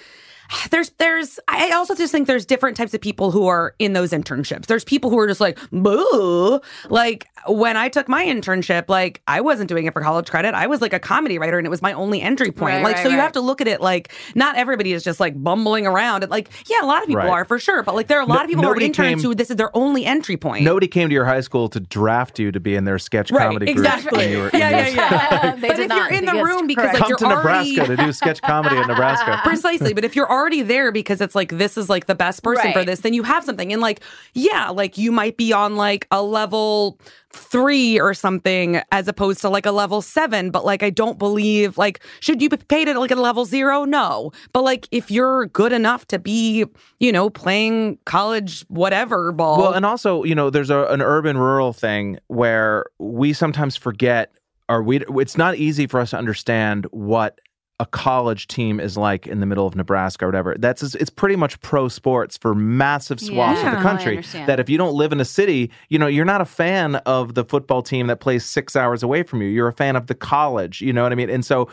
S2: there's there's I also just think there's different types of people who are in those internships. There's people who are just like boo. Like when I took my internship, like I wasn't doing it for college credit. I was like a comedy writer and it was my only entry point.
S3: Right,
S2: like
S3: right,
S2: so you have to look at it like not everybody is just like bumbling around. And like yeah, a lot of people
S4: Right.
S2: are for sure, but like there are a lot
S4: No-
S2: of people who are
S4: nobody
S2: interns
S4: came-
S2: who this is their only entry point.
S4: Nobody came to your high school to draft you to be in their sketch
S2: Right,
S4: comedy group.
S2: exactly.
S4: when you were in
S2: Yeah, yeah, yeah. But if
S3: not.
S2: you're in the room because
S3: correct.
S2: like
S4: Come
S2: you're
S4: to
S2: already
S4: Nebraska to do sketch comedy in Nebraska.
S2: Precisely. But if you're already there because it's like this is like the best person for this, then you have something. And like, yeah, like you might be on like a level three or something as opposed to like a level seven. But like I don't believe like should you be paid at like a level zero? No. But like if you're good enough to be, you know, playing college whatever ball.
S4: Well, and also, you know, there's a, an urban rural thing where we sometimes forget, or we it's not easy for us to understand what a college team is like in the middle of Nebraska or whatever. That's it's pretty much pro sports for massive swaths
S3: Yeah,
S4: of the country. That if you don't live in a city, you know, you're not a fan of the football team that plays six hours away from you. You're a fan of the college. You know what I mean? And so,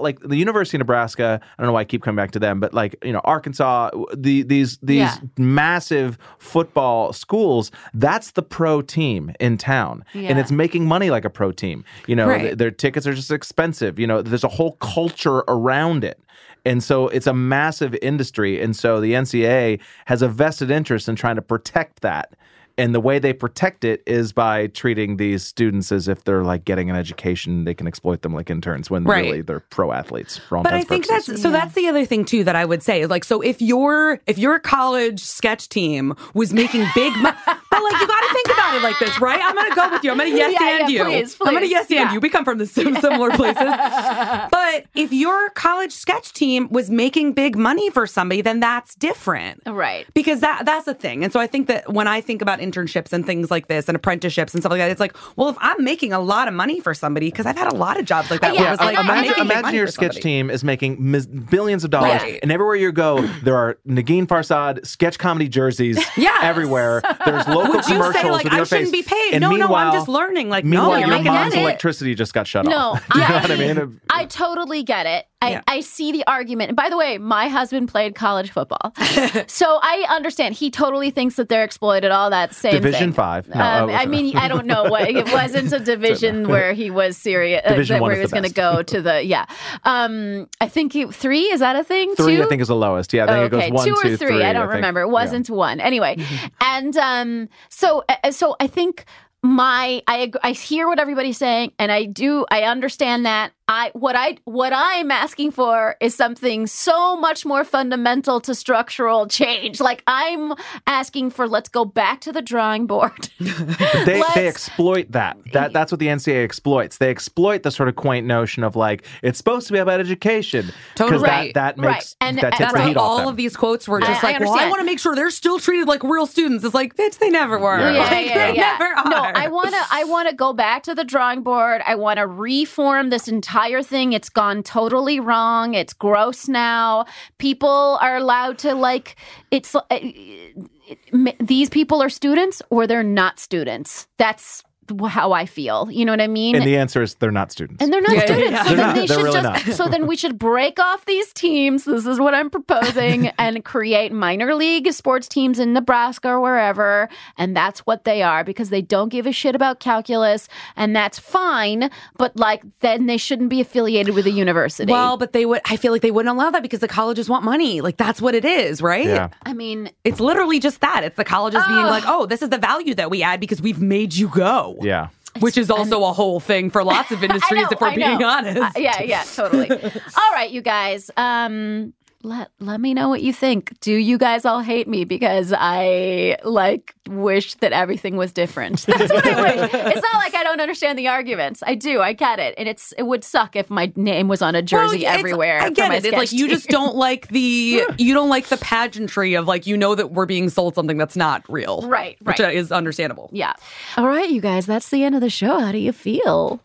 S4: like the University of Nebraska, I don't know why I keep coming back to them, but like you know, Arkansas, the these these
S3: Yeah.
S4: massive football schools, that's the pro team in town. And it's making money like a pro team. You know,
S2: Right.
S4: th- their tickets are just expensive. You know, there's a whole culture around it. And so it's a massive industry. And so the NCAA has a vested interest in trying to protect that. And the way they protect it is by treating these students as if they're like getting an education. They can exploit them like interns when
S2: Right.
S4: really they're pro athletes. For all
S2: But I think
S4: purposes.
S2: that's so. That's the other thing too that I would say. Like, so if your if your college sketch team was making big, mo- but like you got to think about it like this, right? I'm gonna go with you. I'm gonna yes
S3: Yeah,
S2: and
S3: yeah,
S2: you.
S3: please,
S2: I'm gonna
S3: please.
S2: yes and you. We come from the sim- similar places. but if your college sketch team was making big money for somebody, then that's different.
S3: Right.
S2: Because that that's the thing. And so I think that when I think about internships and things like this and apprenticeships and stuff like that, it's like, well, if I'm making a lot of money for somebody, because I've had a lot of jobs like that.
S3: Yeah,
S2: where it was like,
S3: I-
S2: I'm
S4: imagine, imagine your sketch team is making mis- billions of dollars,
S2: Right.
S4: and everywhere you go, there are Negin Farsad sketch comedy jerseys
S2: Yes.
S4: everywhere. There's local
S2: Would you
S4: commercials
S2: say like
S4: with
S2: I
S4: your
S2: shouldn't
S4: face.
S2: be paid?
S4: And
S2: no, no, I'm just learning. Like,
S4: Meanwhile,
S2: no,
S4: your
S2: you're
S3: I
S2: making
S3: get
S4: mom's
S3: it.
S4: electricity just got shut
S3: No,
S4: off. you know
S3: I-
S4: what I mean?
S3: I totally get it. I,
S2: Yeah.
S3: I see the argument. And by the way, my husband played college football. so I understand. He totally thinks that they're exploited, all that same
S4: Division
S3: thing.
S4: five. No,
S3: um,
S4: uh,
S3: I mean, I don't know what it wasn't a division where he was serious, uh,
S4: Division
S3: that-
S4: one
S3: where he was going to go to the yeah. Um, I think he, three is that a thing?
S4: Three,
S3: Two?
S4: I think, is the lowest. Yeah, I think
S3: okay,
S4: it goes one,
S3: two or
S4: two,
S3: three.
S4: three,
S3: I don't
S4: think.
S3: remember. It wasn't one. Anyway, and um, so uh, so I think my I I hear what everybody's saying, and I do I understand that. I what I what I'm asking for is something so much more fundamental to structural change. Like I'm asking for let's go back to the drawing board.
S4: They,
S3: Let's-
S4: they exploit that. That that's what the NCAA exploits. They exploit the sort of quaint notion of like it's supposed to be about education
S2: Totally.
S4: that
S2: Right,
S4: that
S3: right.
S4: makes
S3: And-
S4: that takes
S2: That's
S4: the
S2: why
S4: heat off
S2: all
S4: them.
S2: of these quotes were just
S3: I- I
S2: like, well, I want to make sure they're still treated like real students. It's like, bitch, they never were.
S4: Yeah.
S3: Yeah,
S2: Like,
S3: yeah,
S2: they
S3: yeah.
S2: never
S3: No, I want to. I want to go back to the drawing board. I want to reform this entire thing. It's gone totally wrong. It's gross now. People are allowed to like. It's uh, it, it, these people are students or they're not students. That's how I feel. You know what I mean?
S4: and the answer is they're not students.
S3: And they're not
S2: Yeah, yeah,
S3: students.
S2: yeah.
S3: So
S4: They're
S3: then
S4: not.
S3: they should
S4: really
S3: just
S4: not.
S3: so then we should break off these teams. This is what I'm proposing and create minor league sports teams in Nebraska or wherever. And that's what they are because they don't give a shit about calculus and that's fine. But like then they shouldn't be affiliated with a university.
S2: Well, but they would. I feel like they wouldn't allow that because the colleges want money. Like that's what it is, right?
S4: yeah.
S3: I mean,
S2: It's literally just that. It's the colleges being like, oh, this is the value that we add because we've made you go.
S4: Yeah.
S2: Which is also a whole thing for lots of industries,
S3: know,
S2: if we're
S3: I
S2: being
S3: know.
S2: honest.
S3: Uh, yeah, yeah, totally. all right, you guys. Um, let let me know what you think. Do you guys all hate me because I like wish that everything was different? That's what I wish. It's not like I don't understand the arguments. I do. I get it, and it's it would suck if my name was on a jersey
S2: it's-
S3: everywhere.
S2: I get it. It's like you just don't like the you don't like the pageantry of like you know that we're being sold something that's not real,
S3: Right,
S2: Which
S3: right.
S2: is understandable.
S3: Yeah. All right, you guys. That's the end of the show. How do you feel?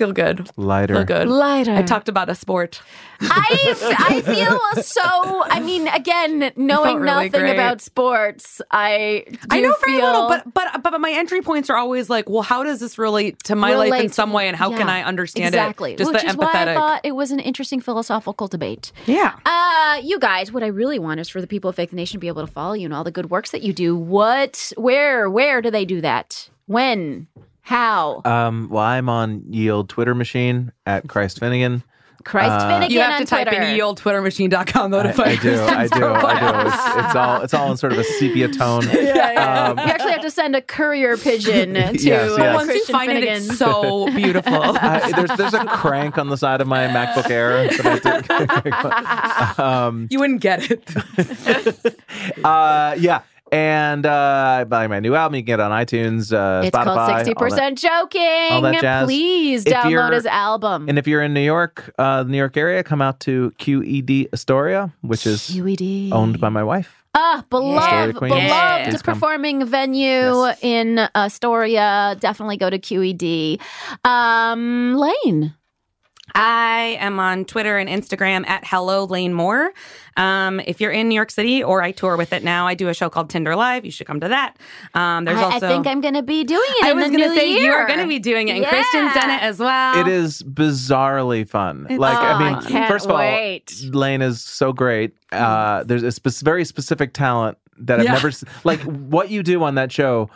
S2: Feel good.
S4: Lighter.
S2: Feel good.
S3: Lighter.
S2: I talked about a sport.
S3: I I feel so. I mean, again, knowing
S2: really
S3: nothing
S2: great.
S3: about sports, I do
S2: I know very little, but, but but my entry points are always like, well, how does this relate to my life in some way, and how can I understand
S3: exactly.
S2: it? Just
S3: Which
S2: the
S3: is why I thought it was an interesting philosophical debate.
S2: yeah.
S3: Uh, you guys, what I really want is for the people of Fake the Nation to be able to follow you and all the good works that you do. What, where, where do they do that? When? How?
S4: Um, well, I'm on Yield Twitter machine at Chris Finnegan.
S3: Chris
S4: uh,
S3: Finnegan
S2: You have
S3: on
S2: to type
S3: Twitter.
S2: in yieldtwittermachine.com though to
S4: I,
S2: find
S4: I do, I do, I do. It's, it's all, it's all in sort of a sepia tone. Um,
S3: you actually have to send a courier pigeon to
S4: Yes, yes.
S3: uh,
S2: Once you find
S3: Finnegan.
S2: it, it's so beautiful.
S4: I, there's there's a crank on the side of my MacBook Air. That I um,
S2: you wouldn't get it.
S4: uh, yeah, and uh, buy my new album. You can get it on iTunes, uh,
S3: It's
S4: Spotify.
S3: called
S4: all
S3: 60% Joking.
S4: all that jazz.
S3: Please
S4: If
S3: download his album.
S4: And if you're in New York, uh, the New York area, come out to QED Astoria, which is
S3: QED.
S4: owned by my wife.
S3: Ah, beloved, beloved
S4: come.
S3: performing venue
S4: Yes.
S3: in Astoria. Definitely go to QED. Um, Lane.
S2: I am on Twitter and Instagram at Hello Lane Moore. Um, if you're in New York City or I tour with it now, I do a show called Tinder Live. You should come to that. Um, there's
S3: I,
S2: also.
S3: I think I'm going to be doing it
S2: I
S3: in
S2: was gonna say
S3: year.
S2: you are going to be doing it, and Christian's done it as well.
S4: It is bizarrely fun. like
S3: Oh,
S4: I mean,
S3: I can't
S4: first of all,
S3: wait.
S4: Lane is so great. Uh, there's a spe- very specific talent that I've
S2: Yeah.
S4: never s- like. What you do on that show,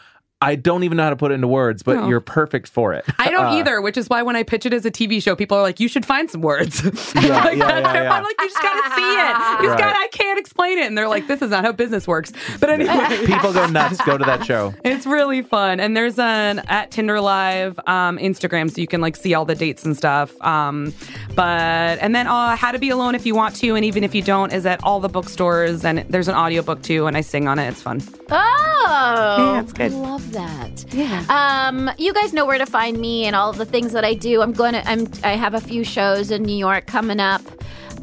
S4: I don't even know how to put it into words, but
S2: No.
S4: you're perfect for it.
S2: I don't
S4: Uh,
S2: either, which is why when I pitch it as a TV show, people are like, "You should find some words."
S4: Yeah,
S2: like,
S4: yeah, yeah, yeah.
S2: I'm like, "You just gotta see it. You just
S4: Right.
S2: got I can't explain it." And they're like, "This is not how business works." But anyway,
S4: People go nuts. Go to that show.
S2: It's really fun. And there's an at Tinder Live um, Instagram so you can like see all the dates and stuff. Um, but and then uh, How to Be Alone if you want to, and even if you don't, is at all the bookstores and there's an audiobook too, and I sing on it. It's fun.
S3: Oh,
S2: Yeah, it's good.
S3: Love that. Yeah. Um, you guys know where to find me and all of the things that I do. I'm going to. I'm. I have a few shows in New York coming up.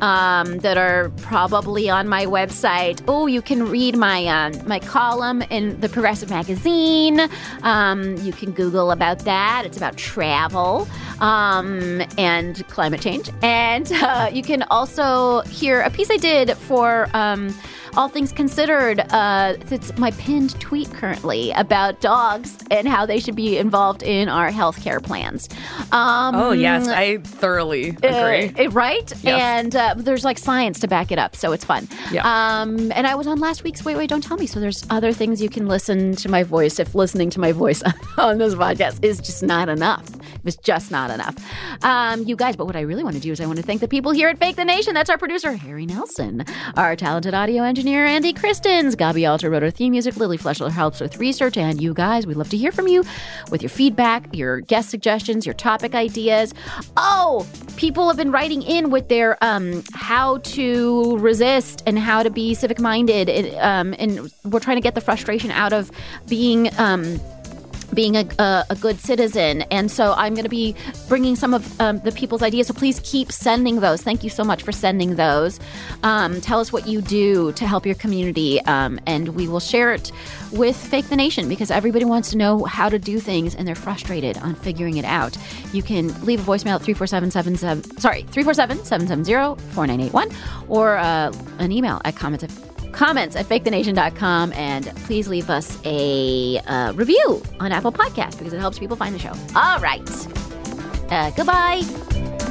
S3: Um, that are probably on my website. Oh, you can read my um, my column in the Progressive Magazine. Um, you can Google about that. It's about travel um, and climate change. And uh, you can also hear a piece I did for um, All Things Considered. Uh, it's my pinned tweet currently about dogs and how they should be involved in our healthcare plans. Um,
S2: Oh yes, I thoroughly agree.
S3: uh, right?
S2: Yes.
S3: And uh, there's like science to back it up, so it's fun.
S2: Yeah.
S3: Um, and I was on last week's Wait, Wait, Don't Tell Me, so there's other things you can listen to my voice if listening to my voice on this podcast is just not enough. It's just not enough. Um, you guys, but what I really want to do is I want to thank the people here at Fake the Nation. That's our producer, Harry Nelson, our talented audio engineer, Andy Christens, Gabi Alter wrote our theme music, Lily Fleschler helps with research, and you guys, we'd love to hear from you with your feedback, your guest suggestions, your topic ideas. Oh, people have been writing in with their um, how to resist and how to be civic minded. Um, and we're trying to get the frustration out of being. Um, being a, a, a good citizen. And so I'm going to be bringing some of um, the people's ideas. So please keep sending those. Thank you so much for sending those. Um, tell us what you do to help your community, um, and we will share it with Fake the Nation because everybody wants to know how to do things and they're frustrated on figuring it out. You can leave a voicemail at 347 sorry, 347 770 4981 or uh, an email at comments at comments at fakethenation.com and please leave us a uh, review on Apple Podcasts because it helps people find the show. All right. Uh, goodbye.